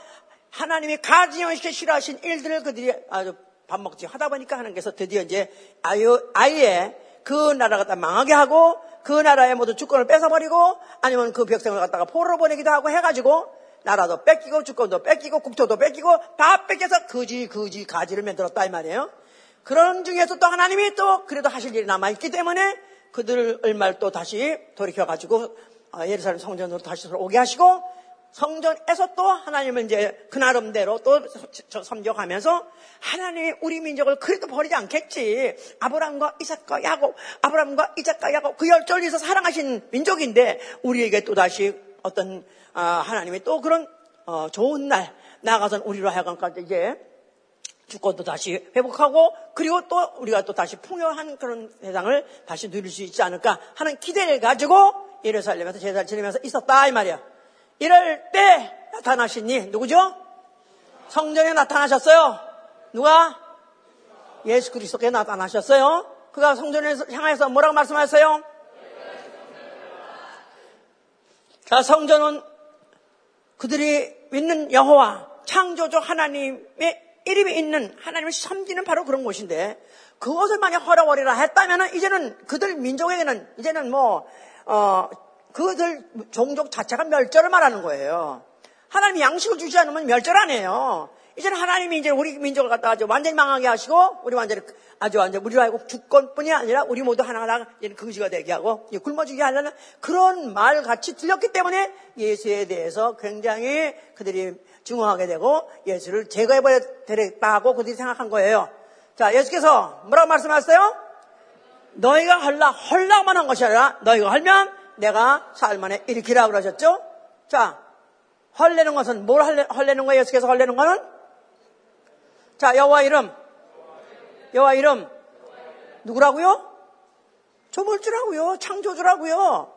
하나님이 가지연시켜 싫어하신 일들을 그들이 아주 밥 먹지 하다 보니까 하나님께서 드디어 이제 아유, 아예 그 나라가 다 망하게 하고 그 나라의 모든 주권을 뺏어버리고 아니면 그 백성을 갖다가 포로로 보내기도 하고 해가지고 나라도 뺏기고 주권도 뺏기고 국토도 뺏기고 다 뺏겨서 거지 거지 가지를 만들었다 이 말이에요. 그런 중에서 또 하나님이 또 그래도 하실 일이 남아있기 때문에 그들을 말또 다시 돌이켜가지고 어, 예루살렘 성전으로 다시 오게 하시고 성전에서 또 하나님을 이제 그 나름대로 또 섬겨가면서 하나님이 우리 민족을 그래도 버리지 않겠지. 아브람과 이삭과 야곱, 아브람과 이삭과 야곱 그 열절에서 사랑하신 민족인데 우리에게 또 다시 어떤 아, 하나님이 또 그런 어, 좋은 날 나가서 우리로 하여금까지 이제 주권도 다시 회복하고 그리고 또 우리가 또 다시 풍요한 그런 세상을 다시 누릴 수 있지 않을까 하는 기대를 가지고 예루살렘에서 제사를 지내면서 있었다 이 말이야. 이럴 때 나타나시니 누구죠? 성전에 나타나셨어요. 누가? 예수 그리스도께 나타나셨어요. 그가 성전에 향해서 뭐라고 말씀하셨어요? 자, 성전은 그들이 믿는 여호와 창조주 하나님의 이름이 있는 하나님을 섬기는 바로 그런 곳인데 그것을 만약 허락버리라 했다면 이제는 그들 민족에게는 이제는 뭐 어, 그들 종족 자체가 멸절을 말하는 거예요. 하나님이 양식을 주지 않으면 멸절 아니에요. 이제는 하나님이 이제 우리 민족을 갖다 아주 완전히 망하게 하시고 우리 완전히 아주 완전 우리로 하고 주권뿐이 아니라 우리 모두 하나하나 근시가 되게 하고 굶어 주게 하려는 그런 말 같이 들렸기 때문에 예수에 대해서 굉장히 그들이 증오하게 되고 예수를 하고 그들이 생각한 거예요. 자, 예수께서 뭐라고 말씀하셨어요? 너희가 헐라, 헐라만 한 것이 아니라 너희가 헐면 내가 살만에 일으키라 그러셨죠? 자, 헐레는 것은 뭘 헐레, 헐레는 거예요? 예수께서 헐레는 거는? 자, 여호와 이름. 여호와 이름. 누구라고요? 조물주라고요. 창조주라고요.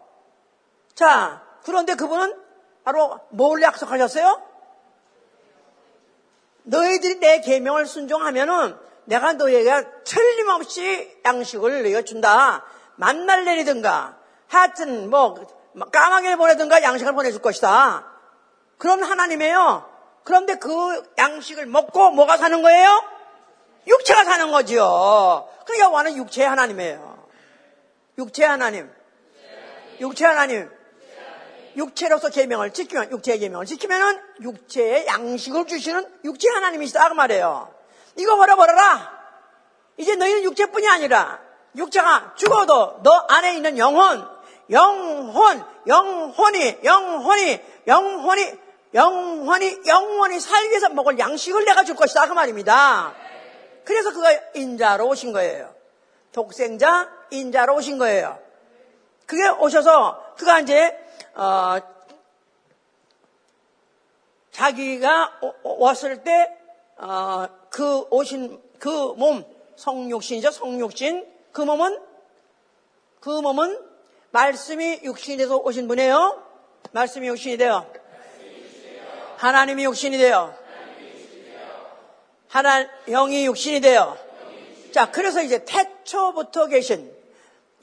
자, 그런데 그분은 바로 뭘 약속하셨어요? 너희들이 내 계명을 순종하면은 내가 너희에게 틀림없이 양식을 너희가 준다. 만날 내리든가 하여튼 뭐 까마귀를 보내든가 양식을 보내줄 것이다. 그런 하나님이에요. 그런데 그 양식을 먹고 뭐가 사는 거예요? 육체가 사는 거지요. 그러니까 와는 육체의 하나님이에요. 육체의 하나님. 육체 하나님. 육체로서 계명을 지키면 육체의 계명을 지키면은 육체의 양식을 주시는 육체 하나님이시다 그 말이에요. 이거 버려버려라. 이제 너희는 육체뿐이 아니라 육체가 죽어도 너 안에 있는 영혼, 영혼, 영혼이, 영혼이, 영혼이, 영혼이, 영혼이 살기 위해서 먹을 양식을 내가 줄 것이다. 그 말입니다. 그래서 그가 인자로 오신 거예요. 독생자, 인자로 오신 거예요. 그게 오셔서 그가 이제, 어, 자기가 왔을 때, 어, 그 오신 그 몸, 성육신이죠. 성육신. 그 몸은, 그 몸은 말씀이 육신이 돼서 오신 분이에요. 말씀이 육신이 돼요. 하나님이 육신이 돼요. 하나, 영이 육신이 돼요. 자, 그래서 이제 태초부터 계신,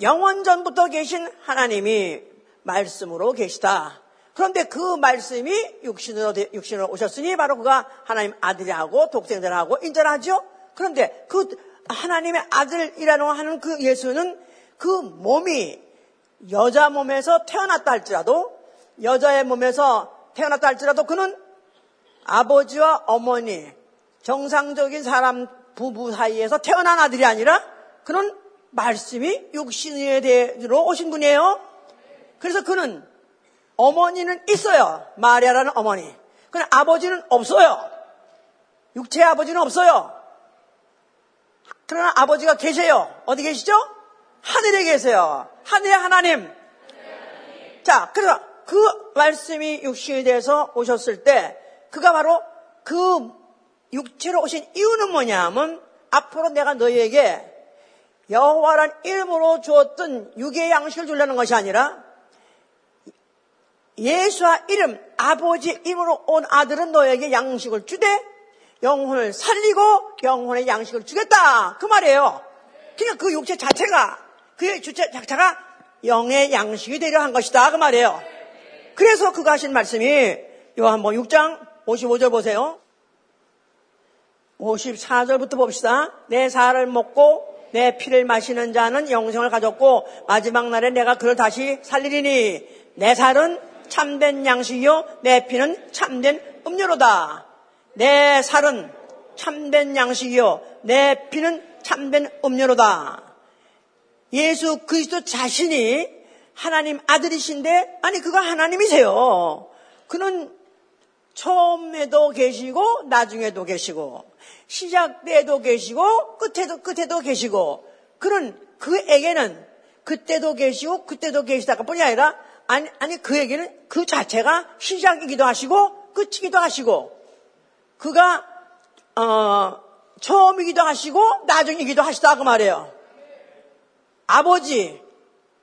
영원전부터 계신 하나님이 말씀으로 계시다. 그런데 그 말씀이 육신으로, 육신으로 오셨으니 바로 그가 하나님 아들이하고 독생자하고 인자하죠. 그런데 그 하나님의 아들이라고 하는 그 예수는 그 몸이 여자 몸에서 태어났다 할지라도 여자의 몸에서 태어났다 할지라도 그는 아버지와 어머니 정상적인 사람 부부 사이에서 태어난 아들이 아니라 그는 말씀이 육신에 대해로 오신 분이에요. 그래서 그는 어머니는 있어요. 마리아라는 어머니. 그러나 아버지는 없어요. 육체의 아버지는 없어요. 그러나 아버지가 계세요. 어디 계시죠? 하늘에 계세요. 하늘의 하나님. 자, 그래서 그 말씀이 육신이 돼서 오셨을 때 그가 바로 그 육체로 오신 이유는 뭐냐면 앞으로 내가 너희에게 여호와란 이름으로 주었던 육의 양식을 주려는 것이 아니라 예수와 이름, 아버지 이름으로 온 아들은 너에게 양식을 주되 영혼을 살리고 영혼의 양식을 주겠다. 그 말이에요. 그러니까 그 육체 자체가, 그 주체 자체가 영의 양식이 되려 한 것이다. 그 말이에요. 그래서 그가 하신 말씀이 요한복 6장 55절 보세요. 54절부터 봅시다. 내 살을 먹고 내 피를 마시는 자는 영생을 가졌고 마지막 날에 내가 그를 다시 살리리니 내 살은 참된 양식이요 내 피는 참된 음료로다. 내 살은 참된 양식이요 내 피는 참된 음료로다. 예수 그리스도 자신이 하나님 아들이신데 아니 그가 하나님이세요. 그는 처음에도 계시고 나중에도 계시고 시작 때도 계시고 끝에도 끝에도 계시고 그런 그에게는 그때도 계시고 그때도 계시다가 뿐이 아니라 아니 아니 그에게는 그 자체가 시작이기도 하시고 끝이기도 하시고 그가 어 처음이기도 하시고 나중이기도 하시다 그 말이에요. 아버지,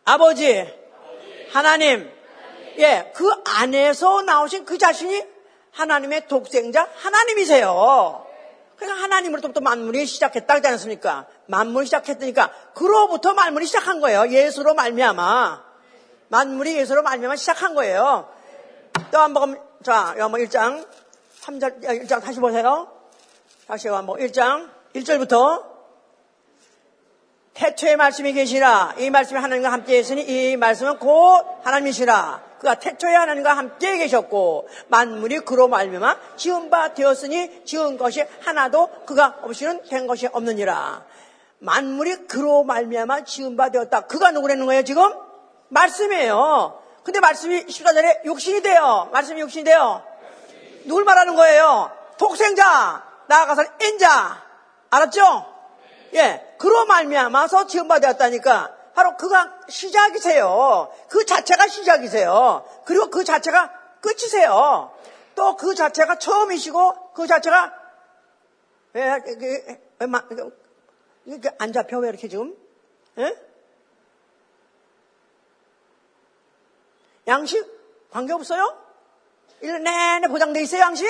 아버지, 하나님, 예, 그 안에서 나오신 그 자신이 하나님의 독생자 하나님이세요. 그러니까 하나님으로부터 만물이 시작했다 그러지 않습니까? 만물이 시작했으니까 그로부터 만물이 시작한 거예요. 예수로 말미암아 만물이 예수로 말미암아 시작한 거예요. 또 한 번 자, 요한복 1장 3절 1장 다시 보세요. 다시 요한복 1장 1절부터 태초의 말씀이 계시라. 이 말씀이 하나님과 함께 있으니 이 말씀은 곧 하나님이시라. 그가 태초에 하나님과 함께 계셨고 만물이 그로 말미암아 지은 바 되었으니 지은 것이 하나도 그가 없이는 된 것이 없느니라. 만물이 그로 말미암아 지은 바 되었다. 그가 누구라는 거예요 지금? 말씀이에요. 근데 말씀이 14절에 육신이 돼요. 말씀이 육신이 돼요. 누굴 말하는 거예요? 독생자, 나아가서 인자. 알았죠? 예, 그로 말미암아서 지은 바 되었다니까. 바로 그가 시작이세요. 그 자체가 시작이세요. 그리고 그 자체가 끝이세요. 또 그 자체가 처음이시고 그 자체가 왜, 왜, 왜, 왜, 안 잡혀 왜 이렇게 지금? 예? 양식 관계 없어요? 1년 내내 보장돼 있어요 양식?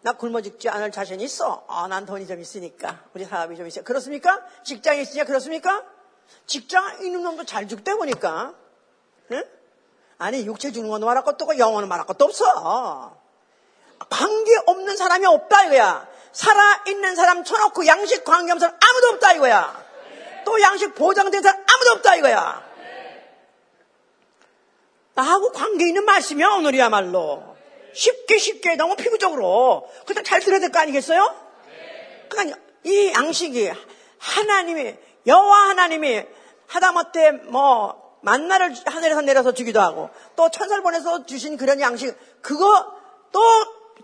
나 굶어 죽지 않을 자신이 있어. 아, 난 돈이 좀 있으니까. 우리 사업이 좀 있어요. 그렇습니까? 직장이 있으니까 그렇습니까? 직장 있는 놈도 잘 죽대 보니까. 응? 아니 육체 주는 건 말할 것도 없고 영혼은 말할 것도 없어. 관계 없는 사람이 없다 이거야. 살아 있는 사람 쳐놓고 양식 관계 없는 사람 아무도 없다 이거야. 또 양식 보장된 사람 아무도 없다 이거야. 나하고 관계 있는 말씀이야 오늘이야말로. 쉽게 쉽게 너무 피부적으로. 그래서 잘 들어야 될 거 아니겠어요? 그러니까 이 양식이 하나님이 여호와 하나님이 하다못해 뭐 만나를 하늘에서 내려서 주기도 하고 또 천사를 보내서 주신 그런 양식 그거 또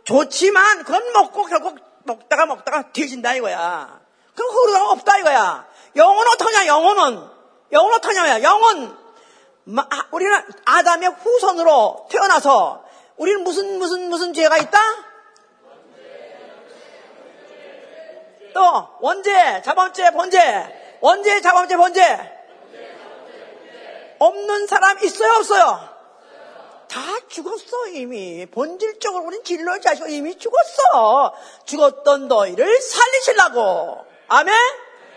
좋지만 그건 먹고 결국 먹다가 먹다가 뒤진다 이거야. 그럼 흐르다가 없다 이거야. 영혼 어떠냐 영혼은 영혼 어떠냐야 영혼 아, 우리는 아담의 후손으로 태어나서 우리는 무슨 무슨 무슨 죄가 있다? 또 원죄, 자범죄, 번죄. 언제 자범죄 번죄? 없는 사람 있어요 없어요? 다 죽었어 이미 본질적으로 우린 진로를 자시고 이미 죽었어 죽었던 너희를 살리시려고 아멘?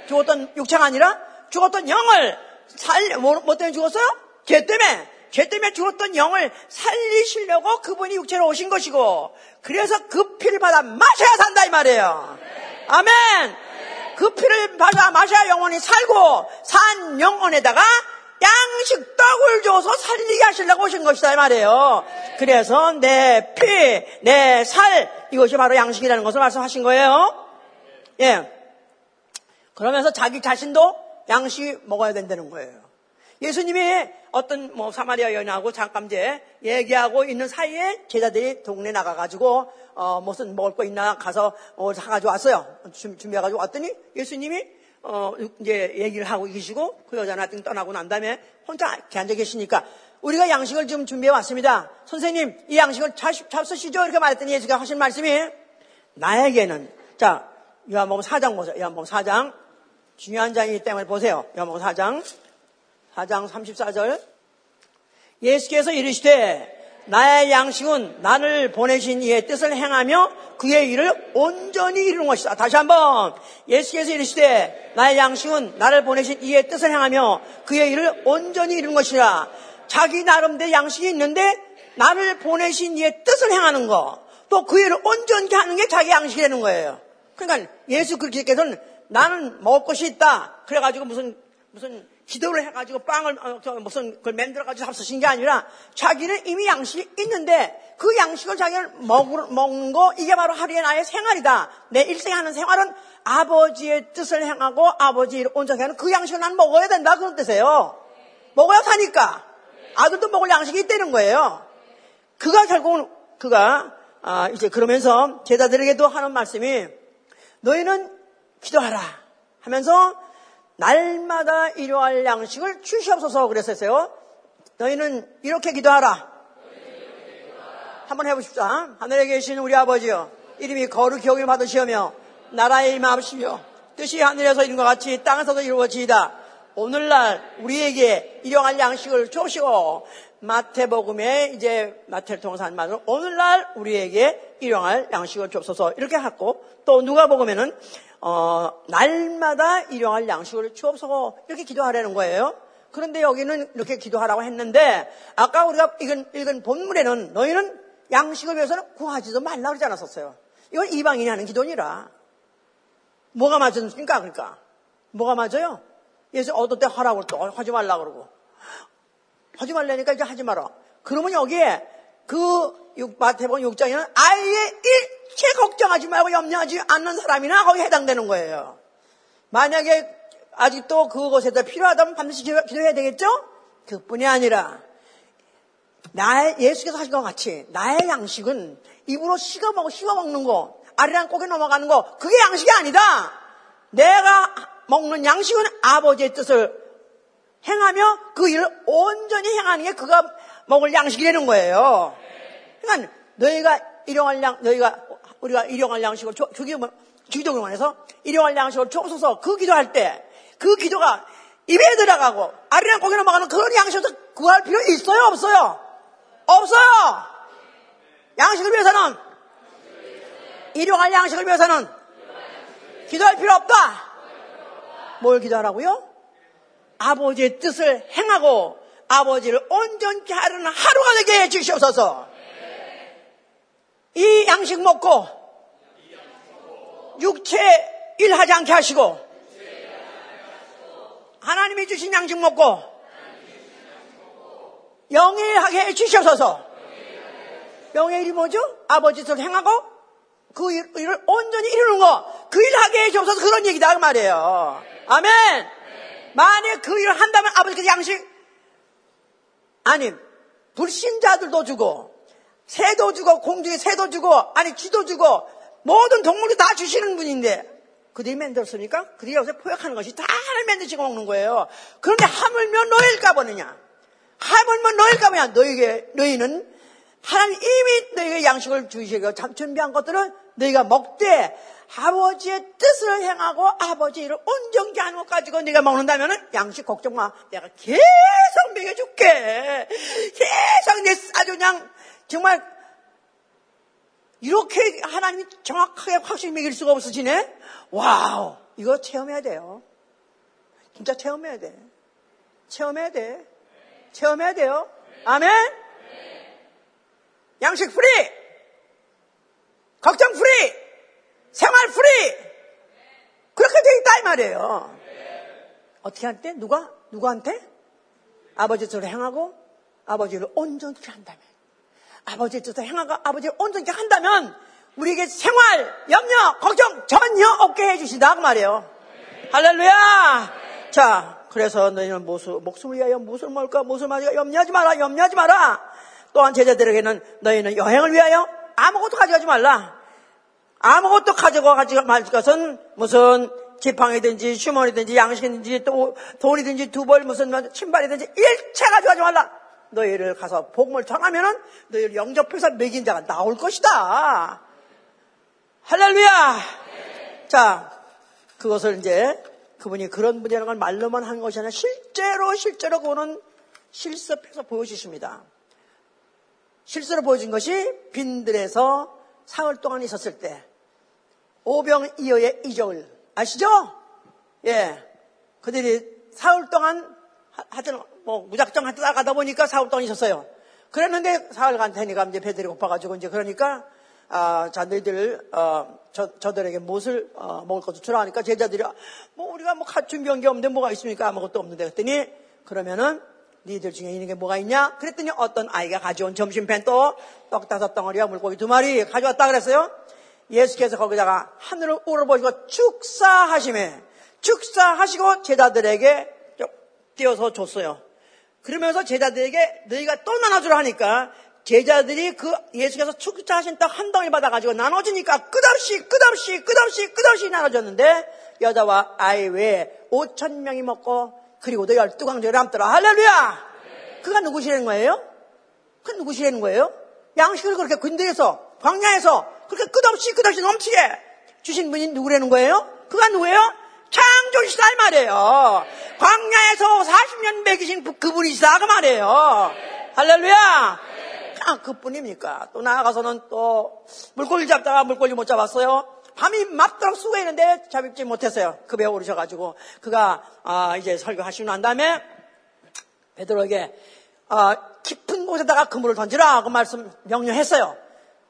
죽었던 육체가 아니라 죽었던 영을 살, 뭐, 뭐 때문에 죽었어요? 죄 때문에 죄 때문에 죽었던 영을 살리시려고 그분이 육체로 오신 것이고 그래서 그 피를 받아 마셔야 산다 이 말이에요 아멘 그 피를 받아 마셔야 영혼이 살고 산 영혼에다가 양식 떡을 줘서 살리게 하시려고 오신 것이다 이 말이에요. 그래서 내 피, 내 살 이것이 바로 양식이라는 것을 말씀하신 거예요. 예. 그러면서 자기 자신도 양식 먹어야 된다는 거예요. 예수님이 어떤 뭐 사마리아 여인하고 잠깐 제 얘기하고 있는 사이에 제자들이 동네 나가가지고 어, 무슨 먹을 거 있나 가서 어, 사가지고 왔어요. 준비해가지고 왔더니 예수님이 어, 이제 얘기를 하고 계시고 그 여자는 하여튼 떠나고 난 다음에 혼자 이렇게 앉아 계시니까 우리가 양식을 좀 준비해 왔습니다. 선생님, 이 양식을 잡수시죠? 이렇게 말했더니 예수가 하신 말씀이 나에게는 자, 요한복음 4장 보세요. 요한복음 4장. 중요한 장이기 때문에 보세요. 요한복음 4장. 4장 34절. 예수께서 이르시되 나의 양식은 나를 보내신 이의 뜻을 행하며 그의 일을 온전히 이루는 것이다. 다시 한번 예수께서 이르시되 나의 양식은 나를 보내신 이의 뜻을 행하며 그의 일을 온전히 이루는 것이라. 자기 나름대로 양식이 있는데 나를 보내신 이의 뜻을 행하는 거. 또 그 일을 온전히 하는 게 자기 양식이 되는 거예요. 그러니까 예수 그리스도께서는 나는 먹을 것이 있다. 그래가지고 무슨 무슨 기도를 해가지고 빵을 어, 무슨 그걸 만들어가지고 잡수신 게 아니라 자기는 이미 양식이 있는데 그 양식을 자기는 먹, 먹는 거 이게 바로 하루의 나의 생활이다. 내 일생에 하는 생활은 아버지의 뜻을 행하고 아버지를 온전히 하는 그 양식을 난 먹어야 된다 그런 뜻이에요. 먹어야 사니까 아들도 먹을 양식이 있다는 거예요. 그가 결국은 그가 아, 이제 그러면서 제자들에게도 하는 말씀이 너희는 기도하라 하면서 날마다 일용할 양식을 주시옵소서 그랬었어요. 너희는 이렇게 기도하라. 한번 해보십시다. 하늘에 계신 우리 아버지요. 이름이 거룩히 여김을 받으시오며 나라의 임하시며 뜻이 하늘에서 이룬 것 같이 땅에서도 이루어지이다. 오늘날 우리에게 일용할 양식을 주시고 마태복음에 이제 마태를 통해서 한 말은 오늘날 우리에게 일용할 양식을 주옵소서 이렇게 하고 또 누가복음에는 어, 날마다 일용할 양식을 주옵소서 이렇게 기도하라는 거예요. 그런데 여기는 이렇게 기도하라고 했는데 아까 우리가 읽은, 읽은 본문에는 너희는 양식을 위해서는 구하지도 말라 그러지 않았었어요. 이건 이방인이 하는 기도니라. 뭐가 맞습니까? 그러니까. 뭐가 맞아요? 예수 어떨 때 하라고 또 하지 말라 그러고. 하지 말라니까 이제 하지 마라. 그러면 여기에 그 마태복음 6장에는 아예 일체 걱정하지 말고 염려하지 않는 사람이나 거기 해당되는 거예요. 만약에 아직도 그곳에서 필요하다면 반드시 기도 해야 되겠죠? 그뿐이 아니라 나의 예수께서 하신 것 같이 나의 양식은 입으로 식어 먹고 씹어 먹는 거 아리랑 고개 넘어가는 거 그게 양식이 아니다. 내가 먹는 양식은 아버지의 뜻을 행하며 그 일을 온전히 행하는 게 그가 먹을 양식이라는 거예요. 그러니까 너희가 일용할 양, 너희가 우리가 일용할 양식을 주기도 주기도를 해서 일용할 양식을 줘소서 그 기도할 때 그 기도가 입에 들어가고 아리랑 고개 넘어가는 그런 양식을 구할 필요 있어요 없어요? 없어요. 양식을 위해서는 일용할 양식을 위해서는 기도할 필요 없다. 뭘 기도하라고요? 아버지의 뜻을 행하고 아버지를 온전히 하루는 하루가 되게 해 주시옵소서. 이 양식 먹고 육체 일하지 않게 하시고 하나님이 주신 양식 먹고 영일하게 해 주시옵소서. 영의 일이 뭐죠? 아버지 뜻을 행하고 그 일을 온전히 이루는 거, 그일 하게 해 주옵소서 그런 얘기다 그 말이에요. 아멘. 만약 그 일을 한다면 아버지께서 양식 아니 불신자들도 주고 새도 주고 공중에 새도 주고 아니 쥐도 주고 모든 동물도 다 주시는 분인데 그들이 만들었으니까 그들이 여기서 포획하는 것이 다 만드시고 먹는 거예요. 그런데 하물며 너일까 보느냐? 하물며 너일까 보냐? 너에게 너희는 하나님 이미 너희에게 양식을 주시고 준비한 것들은 너희가 먹되 아버지의 뜻을 행하고 아버지를 온전히 하는 것 가지고 네가 먹는다면 양식 걱정 마. 내가 계속 먹여줄게. 계속 내 아주 그냥 정말 이렇게 하나님이 정확하게 확실히 먹일 수가 없으시네? 와우. 이거 체험해야 돼요. 진짜 체험해야 돼. 체험해야 돼. 체험해야 돼요. 아멘? 양식 free! 걱정 free! 생활 free! 그렇게 돼 있다 이 말이에요. 어떻게 할 때? 누가? 누구한테? 아버지 뜻을 행하고 아버지를 온전히 한다면 아버지의 뜻을 행하고 아버지를 온전히 한다면 우리에게 생활, 염려, 걱정 전혀 없게 해주신다 그 말이에요. 할렐루야! 자, 그래서 너희는 무슨, 목숨을 위하여 무엇을 먹을까, 무엇을 마실까, 염려하지 마라, 염려하지 마라. 또한 제자들에게는 너희는 여행을 위하여 아무것도 가져가지 말라. 아무것도 가져가 가지고 말 것은 무슨 지팡이든지 주머니든지 양식이든지 또 돈이든지 두벌 무슨 신발이든지 일체 가져가지 말라. 너희를 가서 복음을 전하면은 너희를 영접해서 먹인 자가 나올 것이다. 할렐루야. 자, 그것을 이제 그분이 그런 분이라는 걸 말로만 한 것이 아니라 실제로 실제로 그분은 실습해서 보여주십니다. 실수로 보여준 것이 빈들에서 사흘 동안 있었을 때 오병이어의 이적을 아시죠? 예. 그들이 사흘 동안 하여튼 뭐 무작정 나가다 보니까 사흘 동안 있었어요. 그랬는데 사흘 간 테니까 이제 배들이 고파가지고 이제 그러니까 아, 자, 너희들, 어, 저, 저들에게 무엇을, 어, 먹을 것도 주라 하니까 제자들이, 뭐, 우리가 뭐, 가 준비한 게 없는데 뭐가 있습니까? 아무것도 없는데. 그랬더니, 그러면은, 니들 중에 있는 게 뭐가 있냐? 그랬더니 어떤 아이가 가져온 점심팬 또, 떡 다섯 덩어리와 물고기 두 마리 가져왔다 그랬어요. 예수께서 거기다가 하늘을 우러보시고 축사하심에 축사하시고 제자들에게 띄어서 줬어요. 그러면서 제자들에게 너희가 또 나눠주라 하니까 제자들이 그 예수께서 축사하신 떡 한 덩이 받아가지고 나눠주니까 끝없이 끝없이 끝없이 끝없이 나눠줬는데 여자와 아이 외에 5천 명이 먹고 그리고도 열두 강조에 남더라 할렐루야 그가 누구시라는 거예요? 그 누구시라는 거예요? 양식을 그렇게 근대에서 광야에서 그렇게 끝없이 끝없이 넘치게 주신 분이 누구라는 거예요? 그가 누구예요? 창조시다 이 말이에요. 광야에서 40년 먹이신 그분이시다 그 말이에요. 할렐루야. 아, 그뿐입니까? 또 나아가서는 또 물고기 잡다가 물고기 못 잡았어요. 밤이 맞도록 수고했는데 잡지 못했어요. 급에 오르셔가지고 그가 아, 이제 설교하시고 난 다음에 베드로에게 아, 깊은 곳에다가 그물을 던지라 그 말씀 명령했어요.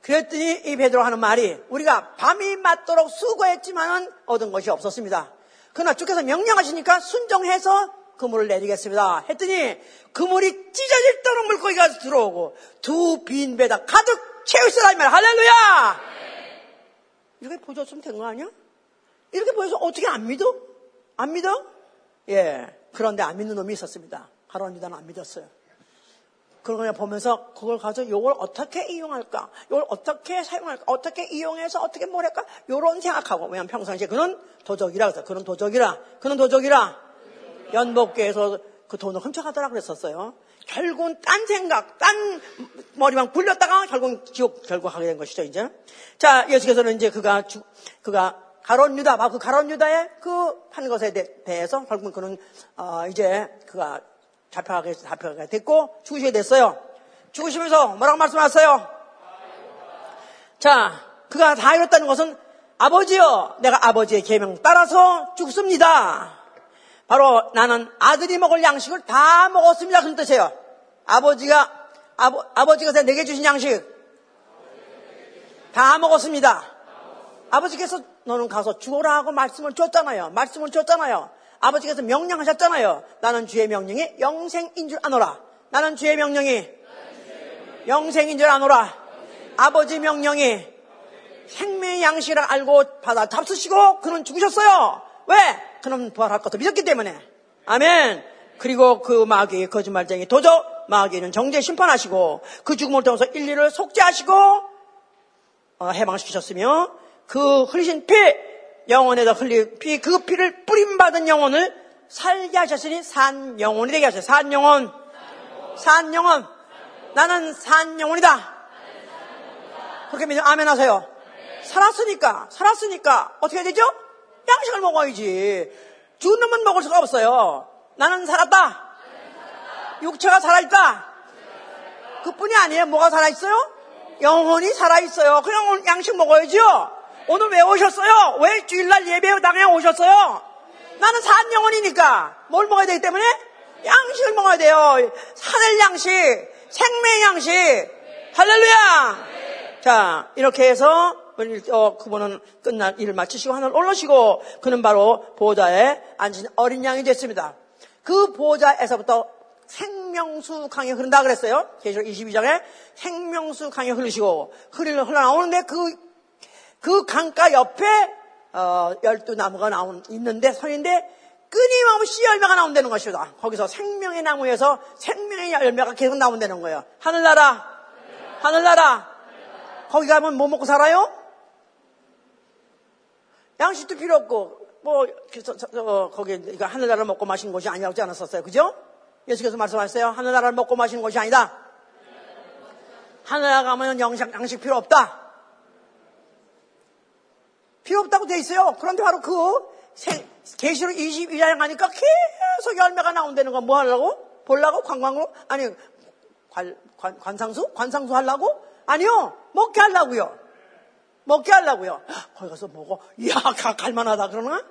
그랬더니 이 베드로 하는 말이 우리가 밤이 맞도록 수고했지만은 얻은 것이 없었습니다. 그러나 주께서 명령하시니까 순종해서 그물을 내리겠습니다. 했더니 그물이 찢어질 떠는 물고기가 들어오고 두 빈 배다 가득 채우시라 이 말. 할렐루야! 이렇게 보여줬으면 된 거 아니야? 이렇게 보여서 어떻게 안 믿어? 안 믿어? 예. 그런데 안 믿는 놈이 있었습니다. 가론 유다는 안 믿었어요. 그런 걸 보면서 그걸 가서 이걸 어떻게 이용할까? 이걸 어떻게 사용할까? 어떻게 이용해서 어떻게 뭘 할까? 요런 생각하고 왜냐면 평상시에 그는 도적이라 그래서 그는 도적이라 그는 도적이라 연복교에서 그 돈을 훔쳐가더라 그랬었어요. 결국은 딴 생각, 딴 머리만 굴렸다가 결국 지옥 결국 하게 된 것이죠, 이제. 자, 예수께서는 이제 그가, 주, 그가 가론 유다, 바로 그 가론 유다의 그 한 것에 대 해서 결국 그는, 어, 이제 그가 잡혀가게, 잡혀가게 됐고 죽으시게 됐어요. 죽으시면서 뭐라고 말씀하셨어요? 자, 그가 다 이뤘다는 것은 아버지요, 내가 아버지의 계명 따라서 죽습니다. 바로 나는 아들이 먹을 양식을 다 먹었습니다. 그런 뜻이에요. 아버지가, 아버, 아버지가 내게 주신 양식 다 먹었습니다. 아버지께서 너는 가서 죽어라 하고 말씀을 줬잖아요. 말씀을 줬잖아요. 아버지께서 명령하셨잖아요. 나는 주의 명령이 영생인 줄 아노라. 나는 주의 명령이 영생인 줄 아노라. 아버지 명령이 생명의 양식을 알고 받아 잡수시고 그는 죽으셨어요. 왜? 그는 부활할 것도 믿었기 때문에. 아멘. 그리고 그 마귀 거짓말쟁이 도적 마귀는 정죄 심판하시고 그 죽음을 통해서 인류를 속죄하시고 어, 해방시키셨으며 그 흘리신 피 영혼에다 흘린 피, 그 피를 뿌림받은 영혼을 살게 하셨으니 산 영혼이 되게 하셨어요. 산 영혼. 산 영혼. 나는 산 영혼이다. 그렇게 믿으면 아멘 하세요. 살았으니까, 살았으니까 어떻게 되죠? 양식을 먹어야지. 죽은 놈은 먹을 수가 없어요. 나는 살았다. 육체가 살아있다. 그뿐이 아니에요. 뭐가 살아있어요? 영혼이 살아있어요. 그냥 양식 먹어야죠. 오늘 왜 오셨어요? 왜 주일날 예배 당에 오셨어요? 나는 산 영혼이니까 뭘 먹어야 되기 때문에 양식을 먹어야 돼요. 하늘 양식, 생명 양식. 할렐루야. 자 이렇게 해서 어, 그분은 끝난 일을 마치시고 하늘 올라시고 그는 바로 보호자에 앉은 어린 양이 됐습니다. 그 보호자에서부터 생명수 강이 흐른다 그랬어요. 계시록 22장에 생명수 강이 흐르시고 흘러나오는데 그 그 강가 옆에 어, 열두 나무가 나온 있는데 서인데 끊임없이 열매가 나온다는 것이다. 거기서 생명의 나무에서 생명의 열매가 계속 나온다는 거예요. 하늘나라, 하늘나라. 거기 가면 뭐 먹고 살아요? 양식도 필요 없고 뭐 어, 거기 그러니까 하늘나라를 먹고 마시는 곳이 아니라고 하지 않았었어요. 그죠? 예수께서 말씀하셨어요. 하늘나라를 먹고 마시는 곳이 아니다. 하늘나라 가면 양식, 양식 필요 없다. 필요 없다고 돼 있어요. 그런데 바로 그 계시록 22장 하니까 계속 열매가 나온다는 거뭐 하려고? 보려고? 관광으로? 아니 관, 관, 관상수? 관상수 하려고? 아니요. 먹게 하려고요. 먹게 하려고요. 거기 가서 먹어. 이야, 갈만하다 그러나?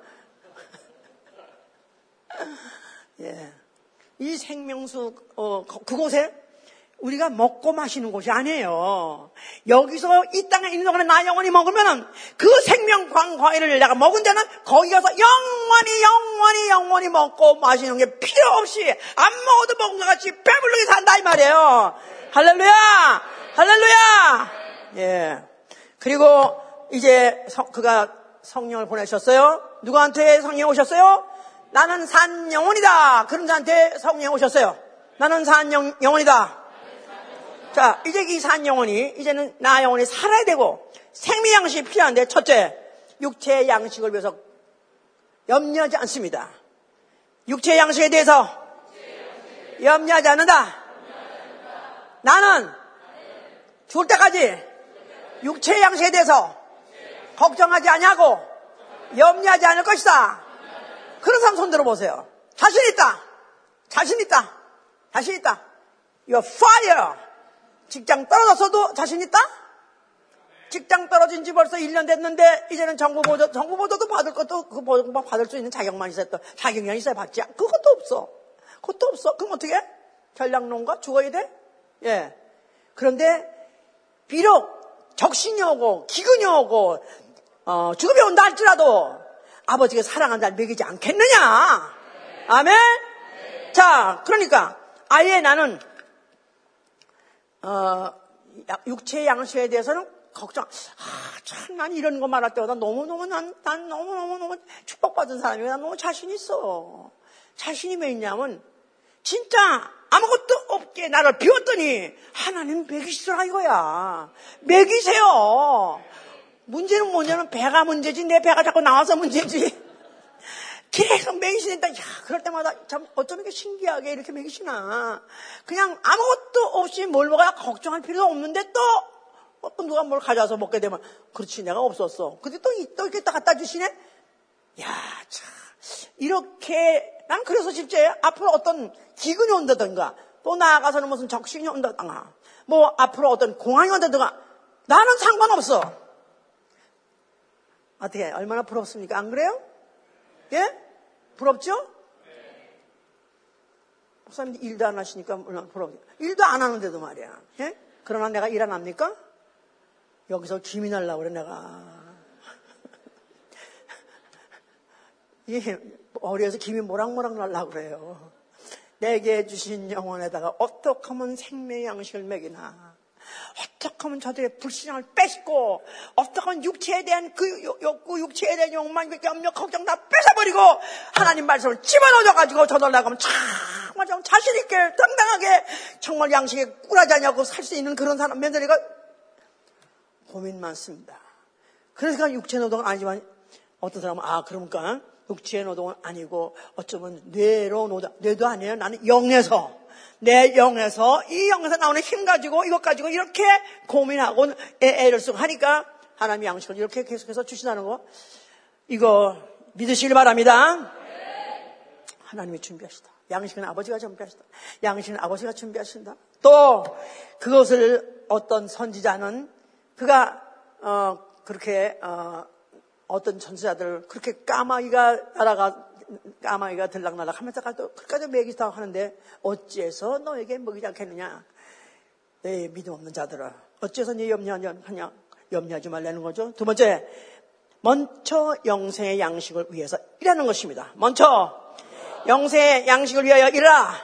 예. 이 생명수 어, 그곳에 우리가 먹고 마시는 곳이 아니에요. 여기서 이 땅에 있는 동안에 나 영원히 먹으면 그 생명광 과일을 내가 먹은 데는 거기 가서 영원히 영원히 영원히 먹고 마시는 게 필요 없이 안 먹어도 먹은 것 같이 배불르게 산다 이 말이에요. 할렐루야! 할렐루야! 예. 그리고 이제 성, 그가 성령을 보내셨어요. 누구한테 성령 오셨어요? 나는 산 영혼이다. 그런 자한테 성령 오셨어요. 나는 산 영, 영혼이다. 자, 이제 이 산 영혼이, 이제는 나 영혼이 살아야 되고, 생명 양식이 필요한데, 첫째, 육체의 양식을 위해서 염려하지 않습니다. 육체의 양식에 대해서 염려하지 않는다. 나는 죽을 때까지 육체의 양식에 대해서 걱정하지 아니하고 염려하지 않을 것이다. 그런 사람 손 들어 보세요. 자신 있다. 자신 있다. 자신 있다. You're fire. 직장 떨어졌어도 자신 있다? 직장 떨어진 지 벌써 1년 됐는데 이제는 정부 보조, 정부 보조도 받을 것도 그 보조 받을 수 있는 자격만 있어야 또 자격만 있어야 받지. 그것도 없어. 그것도 없어. 그럼 어떻게? 전략농가 죽어야 돼? 예. 그런데 비록 적신이 오고 기근이 오고 어, 죽음이 온다 할지라도 아버지가 사랑한다 먹이지 않겠느냐? 아멘? 자, 그러니까 아예 나는 어, 육체의 양식에 대해서는 걱정, 아, 참, 난 이런 거 말할 때마다 너무너무, 난, 난 너무너무너무 축복받은 사람이야. 난 너무 자신 있어. 자신이 왜 있냐면, 진짜 아무것도 없게 나를 비웠더니, 하나님 먹이시더라 이거야. 먹이세요. 문제는 뭐냐면, 배가 문제지, 내 배가 자꾸 나와서 문제지. 계속 먹이시니까, 야, 그럴 때마다 참 어쩜 이렇게 신기하게 이렇게 먹이시나. 그냥 아무것도 없이 뭘 먹어야 걱정할 필요가 없는데 또, 또 누가 뭘 가져와서 먹게 되면, 그렇지, 내가 없었어. 근데 또, 또 이렇게 또 갖다 주시네? 야, 참. 이렇게, 난 그래서 실제 앞으로 어떤 기근이 온다든가, 또 나아가서는 무슨 적신이 온다든가, 뭐 앞으로 어떤 공항이 온다든가, 나는 상관없어. 어떻게, 얼마나 부럽습니까? 안 그래요? 예? 부럽죠? 목사님 일도 안 하시니까 부럽죠. 일도 안 하는데도 말이야. 예? 그러나 내가 일 안 합니까? 여기서 김이 날라 그래 내가. 이 머리에서 김이 모락모락 날라 그래요. 내게 주신 영혼에다가 어떻게 하면 생명의 양식을 먹이나. 어떻게 하면 저들의 불신앙을 뺏고 어떻게 하면 육체에 대한 그 욕구, 육체에 대한 욕망, 그 염려, 걱정 다 뺏어버리고 하나님 말씀을 집어넣어가지고 저들 나가면 정말 좀 자신 있게 당당하게 정말 양식에 꿀하지 않냐고 살 수 있는 그런 사람 며느리가 고민 많습니다. 그러니까 육체 노동은 아니지만 어떤 사람은 아 그러니까 육체 노동은 아니고 어쩌면 뇌로 노동, 뇌도 아니에요. 나는 영에서 내 영에서 이 영에서 나오는 힘 가지고 이것 가지고 이렇게 고민하고 애를 쓰고 하니까 하나님이 양식을 이렇게 계속해서 주신다는 거 이거 믿으시길 바랍니다. 하나님이 준비하시다. 양식은 아버지가 준비하시다. 양식은 아버지가 준비하신다. 또 그것을 어떤 선지자는 그가 어, 그렇게 어, 어떤 전사자들 그렇게 까마귀가 따라가 까마귀가 들락날락 하면서 가도 그까지 먹이다 하는데 어찌해서 너에게 먹이지 않겠느냐? 내 믿음 없는 자들아. 어찌해서 네 염려하냐? 염려하지 말라는 거죠. 두 번째, 먼저 영생의 양식을 위해서 일하는 것입니다. 먼저 영생의 양식을 위하여 일하라.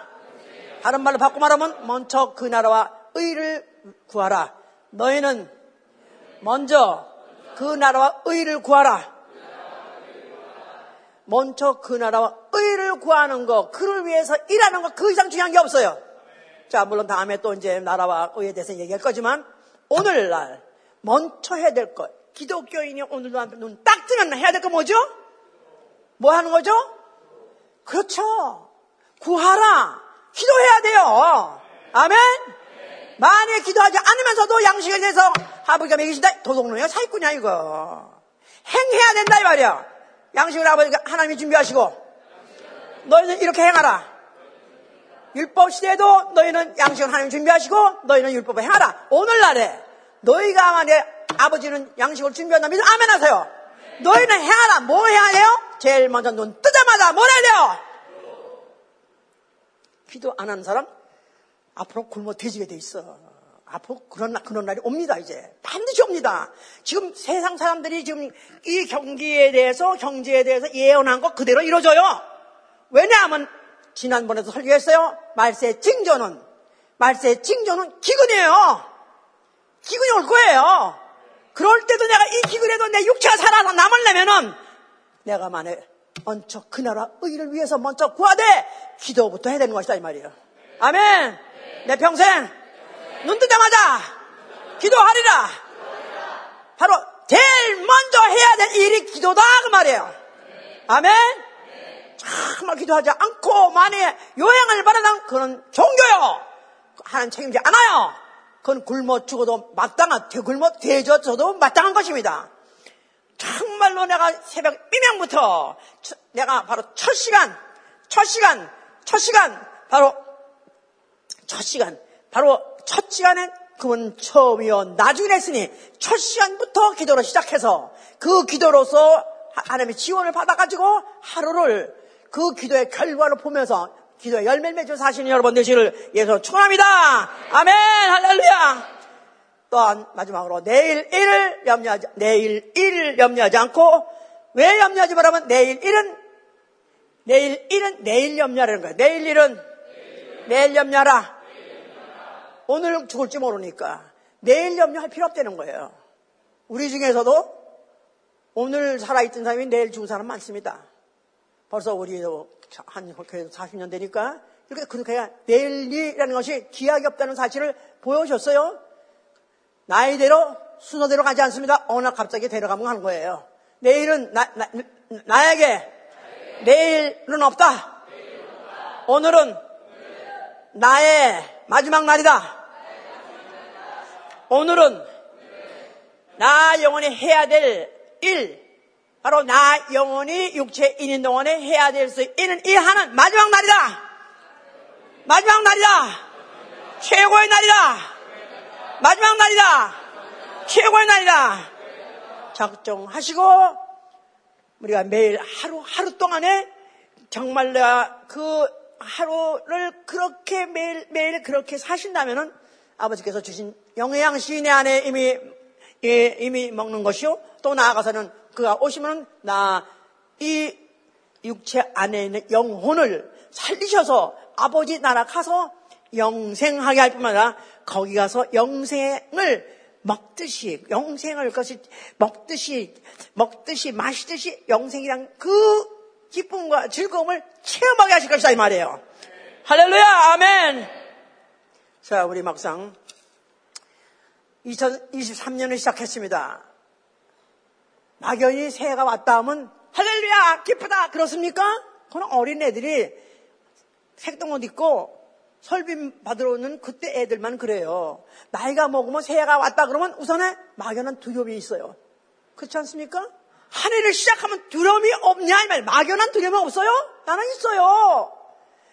다른 말로 바꿔 말하면 먼저 그 나라와 의를 구하라. 너희는 먼저 그 나라와 의를 구하라. 먼저 그 나라와 의를 구하는 것, 그를 위해서 일하는 것, 그 이상 중요한 게 없어요. 자, 물론 다음에 또 이제 나라와 의에 대해서 얘기할 거지만, 오늘날 먼저 해야 될 것, 기독교인이 오늘도 눈 딱 뜨면 해야 될 거 뭐죠? 뭐 하는 거죠? 그렇죠. 구하라. 기도해야 돼요. 아멘? 만약에 기도하지 않으면서도 양식을 내서 아버지가 먹이신다? 도둑놈이야? 사기꾼이야, 이거. 행해야 된다, 이 말이야. 양식을 아버지가 하나님이 준비하시고 너희는 이렇게 행하라. 율법 시대에도 너희는 양식을 하나님 준비하시고 너희는 율법을 행하라. 오늘날에 너희가 만약 아버지는 양식을 준비한다 믿음 아멘 하세요. 너희는 행하라. 뭐 해야 돼요? 제일 먼저 눈 뜨자마자 뭘 해야 돼요? 기도 안 하는 사람 앞으로 굶어 뒤지게 돼 있어. 앞으로 그런, 그런 날이 옵니다, 이제. 반드시 옵니다. 지금 세상 사람들이 지금 이 경기에 대해서, 경제에 대해서 예언한 거 그대로 이루어져요. 왜냐하면, 지난번에도 설교했어요. 말세 징조는, 말세 징조는 기근이에요. 기근이 올 거예요. 그럴 때도 내가 이 기근에도 내 육체가 살아서 남을려면은, 내가 만에 먼저 그 나라 의를 위해서 먼저 구하되, 기도부터 해야 되는 것이다, 이 말이에요. 아멘! 내 평생 눈 뜨자마자 기도하리라. 바로 제일 먼저 해야 될 일이 기도다 그 말이에요. 아멘. 정말 기도하지 않고 만에 요양을 받아당 그런 종교요. 하나님 책임지 않아요. 그건 굶어 죽어도 마땅한 굶어 대져져도 마땅한 것입니다. 정말로 내가 새벽 비명부터 내가 바로 첫 시간, 첫 시간, 첫 시간 바로 첫 시간 바로 첫 시간엔 그분 처음이요 나중에 했으니 첫 시간부터 기도를 시작해서 그 기도로서 하나님의 지원을 받아가지고 하루를 그 기도의 결과를 보면서 기도의 열매를 맺어 사시는 여러분 되시를 예수 축원합니다. 아멘 할렐루야. 또한 마지막으로 내일 일을 염려하지 내일 일을 염려하지 않고 왜 염려하지 말하면 내일 일은 내일 일은 내일 염려하는 거예요. 내일 일은 내일 염려하라. 오늘 죽을지 모르니까 내일 염려할 필요 없다는 거예요. 우리 중에서도 오늘 살아있던 사람이 내일 죽은 사람 많습니다. 벌써 우리도 한 40년 되니까 이렇게 그렇게 내일이라는 것이 기약이 없다는 사실을 보여줬어요. 나이대로 순서대로 가지 않습니다. 어느 날 갑자기 데려가면 하는 거예요. 내일은 나, 나 에게 내일은 없다. 오늘은 나의 마지막 날이다. 오늘은 나 영원히 해야 될 일, 바로 나 영원히 육체 인인 동안에 해야 될 수 있는 일 하는 마지막 날이다. 마지막 날이다. 최고의 날이다. 마지막 날이다. 최고의 날이다. 작정하시고 우리가 매일 하루 하루 동안에 정말 내가 그 하루를 그렇게 매일 매일 그렇게 사신다면은 아버지께서 주신 영양시 내 안에 이미 예, 이미 먹는 것이요. 또 나아가서는 그가 오시면 나 이 육체 안에 있는 영혼을 살리셔서 아버지 나라 가서 영생하게 할 뿐만 아니라 거기 가서 영생을 먹듯이 영생을 것이 먹듯이 먹듯이 마시듯이 영생이란 그 기쁨과 즐거움을 체험하게 하실 것이다 이 말이에요. 할렐루야 아멘. 자 우리 막상 2023년을 시작했습니다. 막연히 새해가 왔다 하면 할렐루야 기쁘다 그렇습니까? 그건 어린 애들이 색동 옷 입고 설빔 받으러 오는 그때 애들만 그래요. 나이가 먹으면 새해가 왔다 그러면 우선에 막연한 두려움이 있어요. 그렇지 않습니까? 한 해를 시작하면 두려움이 없냐 이 말. 막연한 두려움이 없어요? 나는 있어요.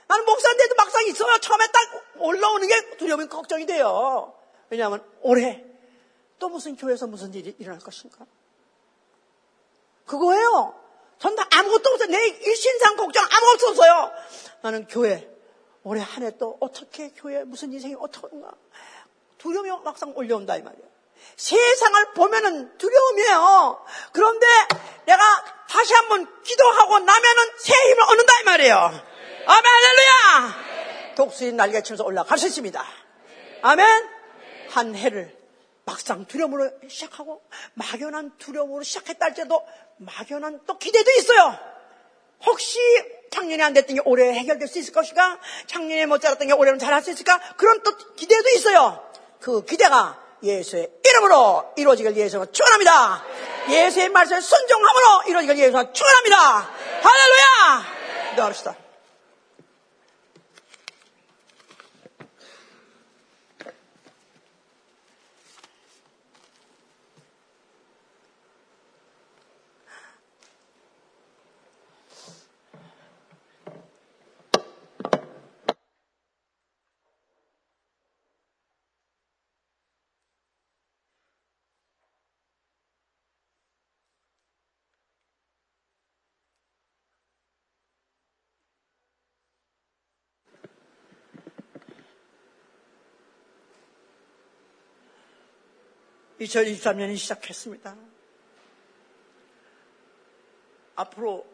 나는 목사인데도 막상 있어요. 처음에 딱 올라오는 게 두려움이 걱정이 돼요. 왜냐하면 올해 또 무슨 교회에서 무슨 일이 일어날 것인가? 그거예요. 전 다 아무것도 없어요. 내 일신상 걱정 아무것도 없어요. 나는 교회 올해 한 해 또 어떻게 교회 무슨 인생이 어떤가 두려움이 막상 올려온다 이 말이에요. 세상을 보면은 두려움이에요. 그런데 내가 다시 한번 기도하고 나면은 새 힘을 얻는다 이 말이에요. 아멘 할렐루야. 독수리 날개 치면서 올라갈 수 있습니다. 아멘. 한 해를 막상 두려움으로 시작하고 막연한 두려움으로 시작했다 할때도 막연한 또 기대도 있어요. 혹시 작년에 안 됐던 게 올해 해결될 수 있을 것인가? 작년에 못 자랐던 게 올해는 잘할 수 있을까? 그런 또 기대도 있어요. 그 기대가 예수의 이름으로 이루어지길 예수로 축원합니다. 예수의 말씀에 순종함으로 이루어지길 예수로 축원합니다. 할렐루야! 기도합시다. 2023년이 시작했습니다. 앞으로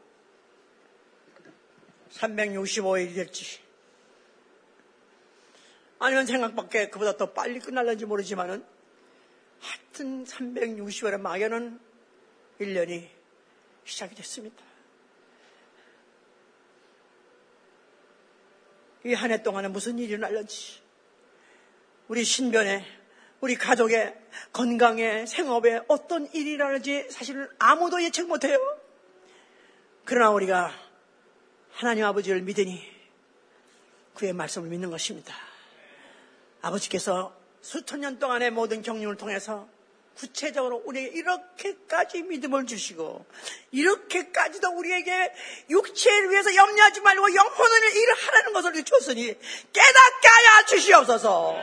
365일이 될지 아니면 생각밖에 그보다 더 빨리 끝날는지 모르지만은 하여튼 360일의 막연한 1년이 시작이 됐습니다. 이 한 해 동안에 무슨 일이 날는지 우리 신변에, 우리 가족의 건강에, 생업에 어떤 일이라는지 사실은 아무도 예측 못해요. 그러나 우리가 하나님 아버지를 믿으니 그의 말씀을 믿는 것입니다. 아버지께서 수천 년 동안의 모든 경륜을 통해서 구체적으로 우리에게 이렇게까지 믿음을 주시고 이렇게까지도 우리에게 육체를 위해서 염려하지 말고 영혼을 일을 하라는 것을 주셨으니 깨닫게 하여 주시옵소서.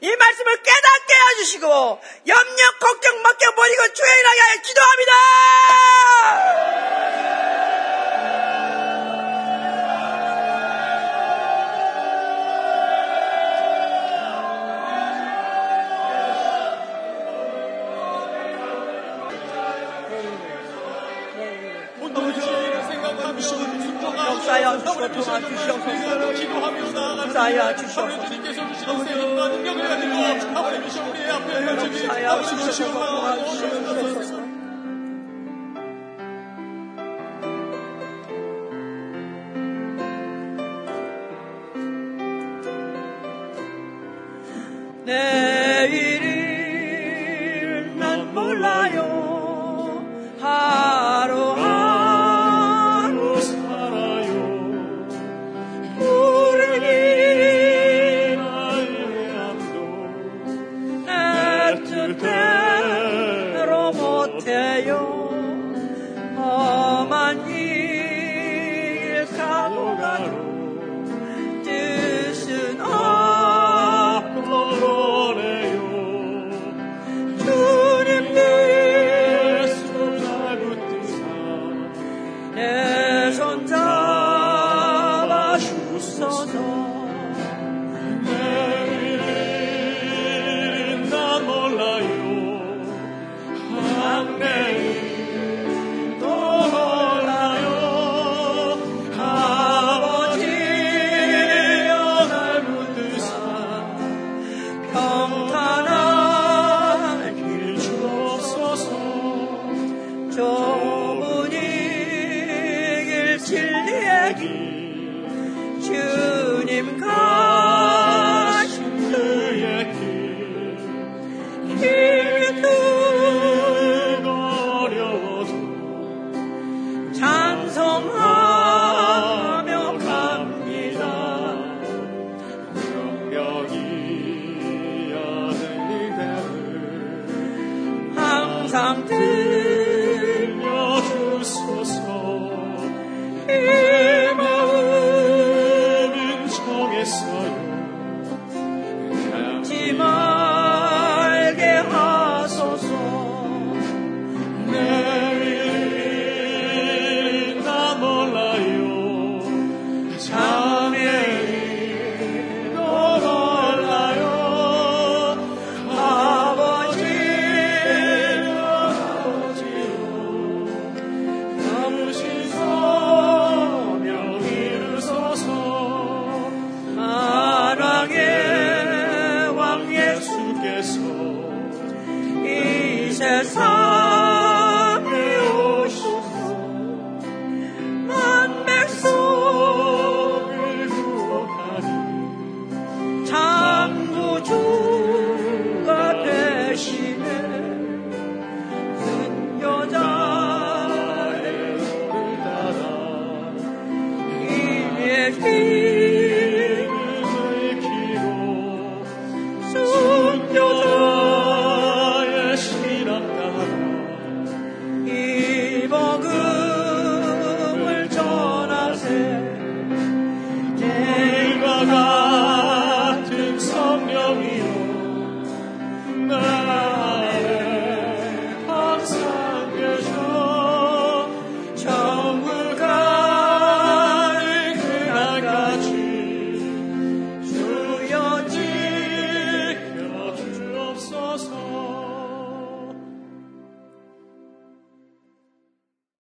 이 말씀을 깨닫게 해주시고 염려 걱정 맡겨버리고 주의 일하게 하여 기도합니다. 역사여 주시고 도와주시옵소서 Ayağa çıkıyor.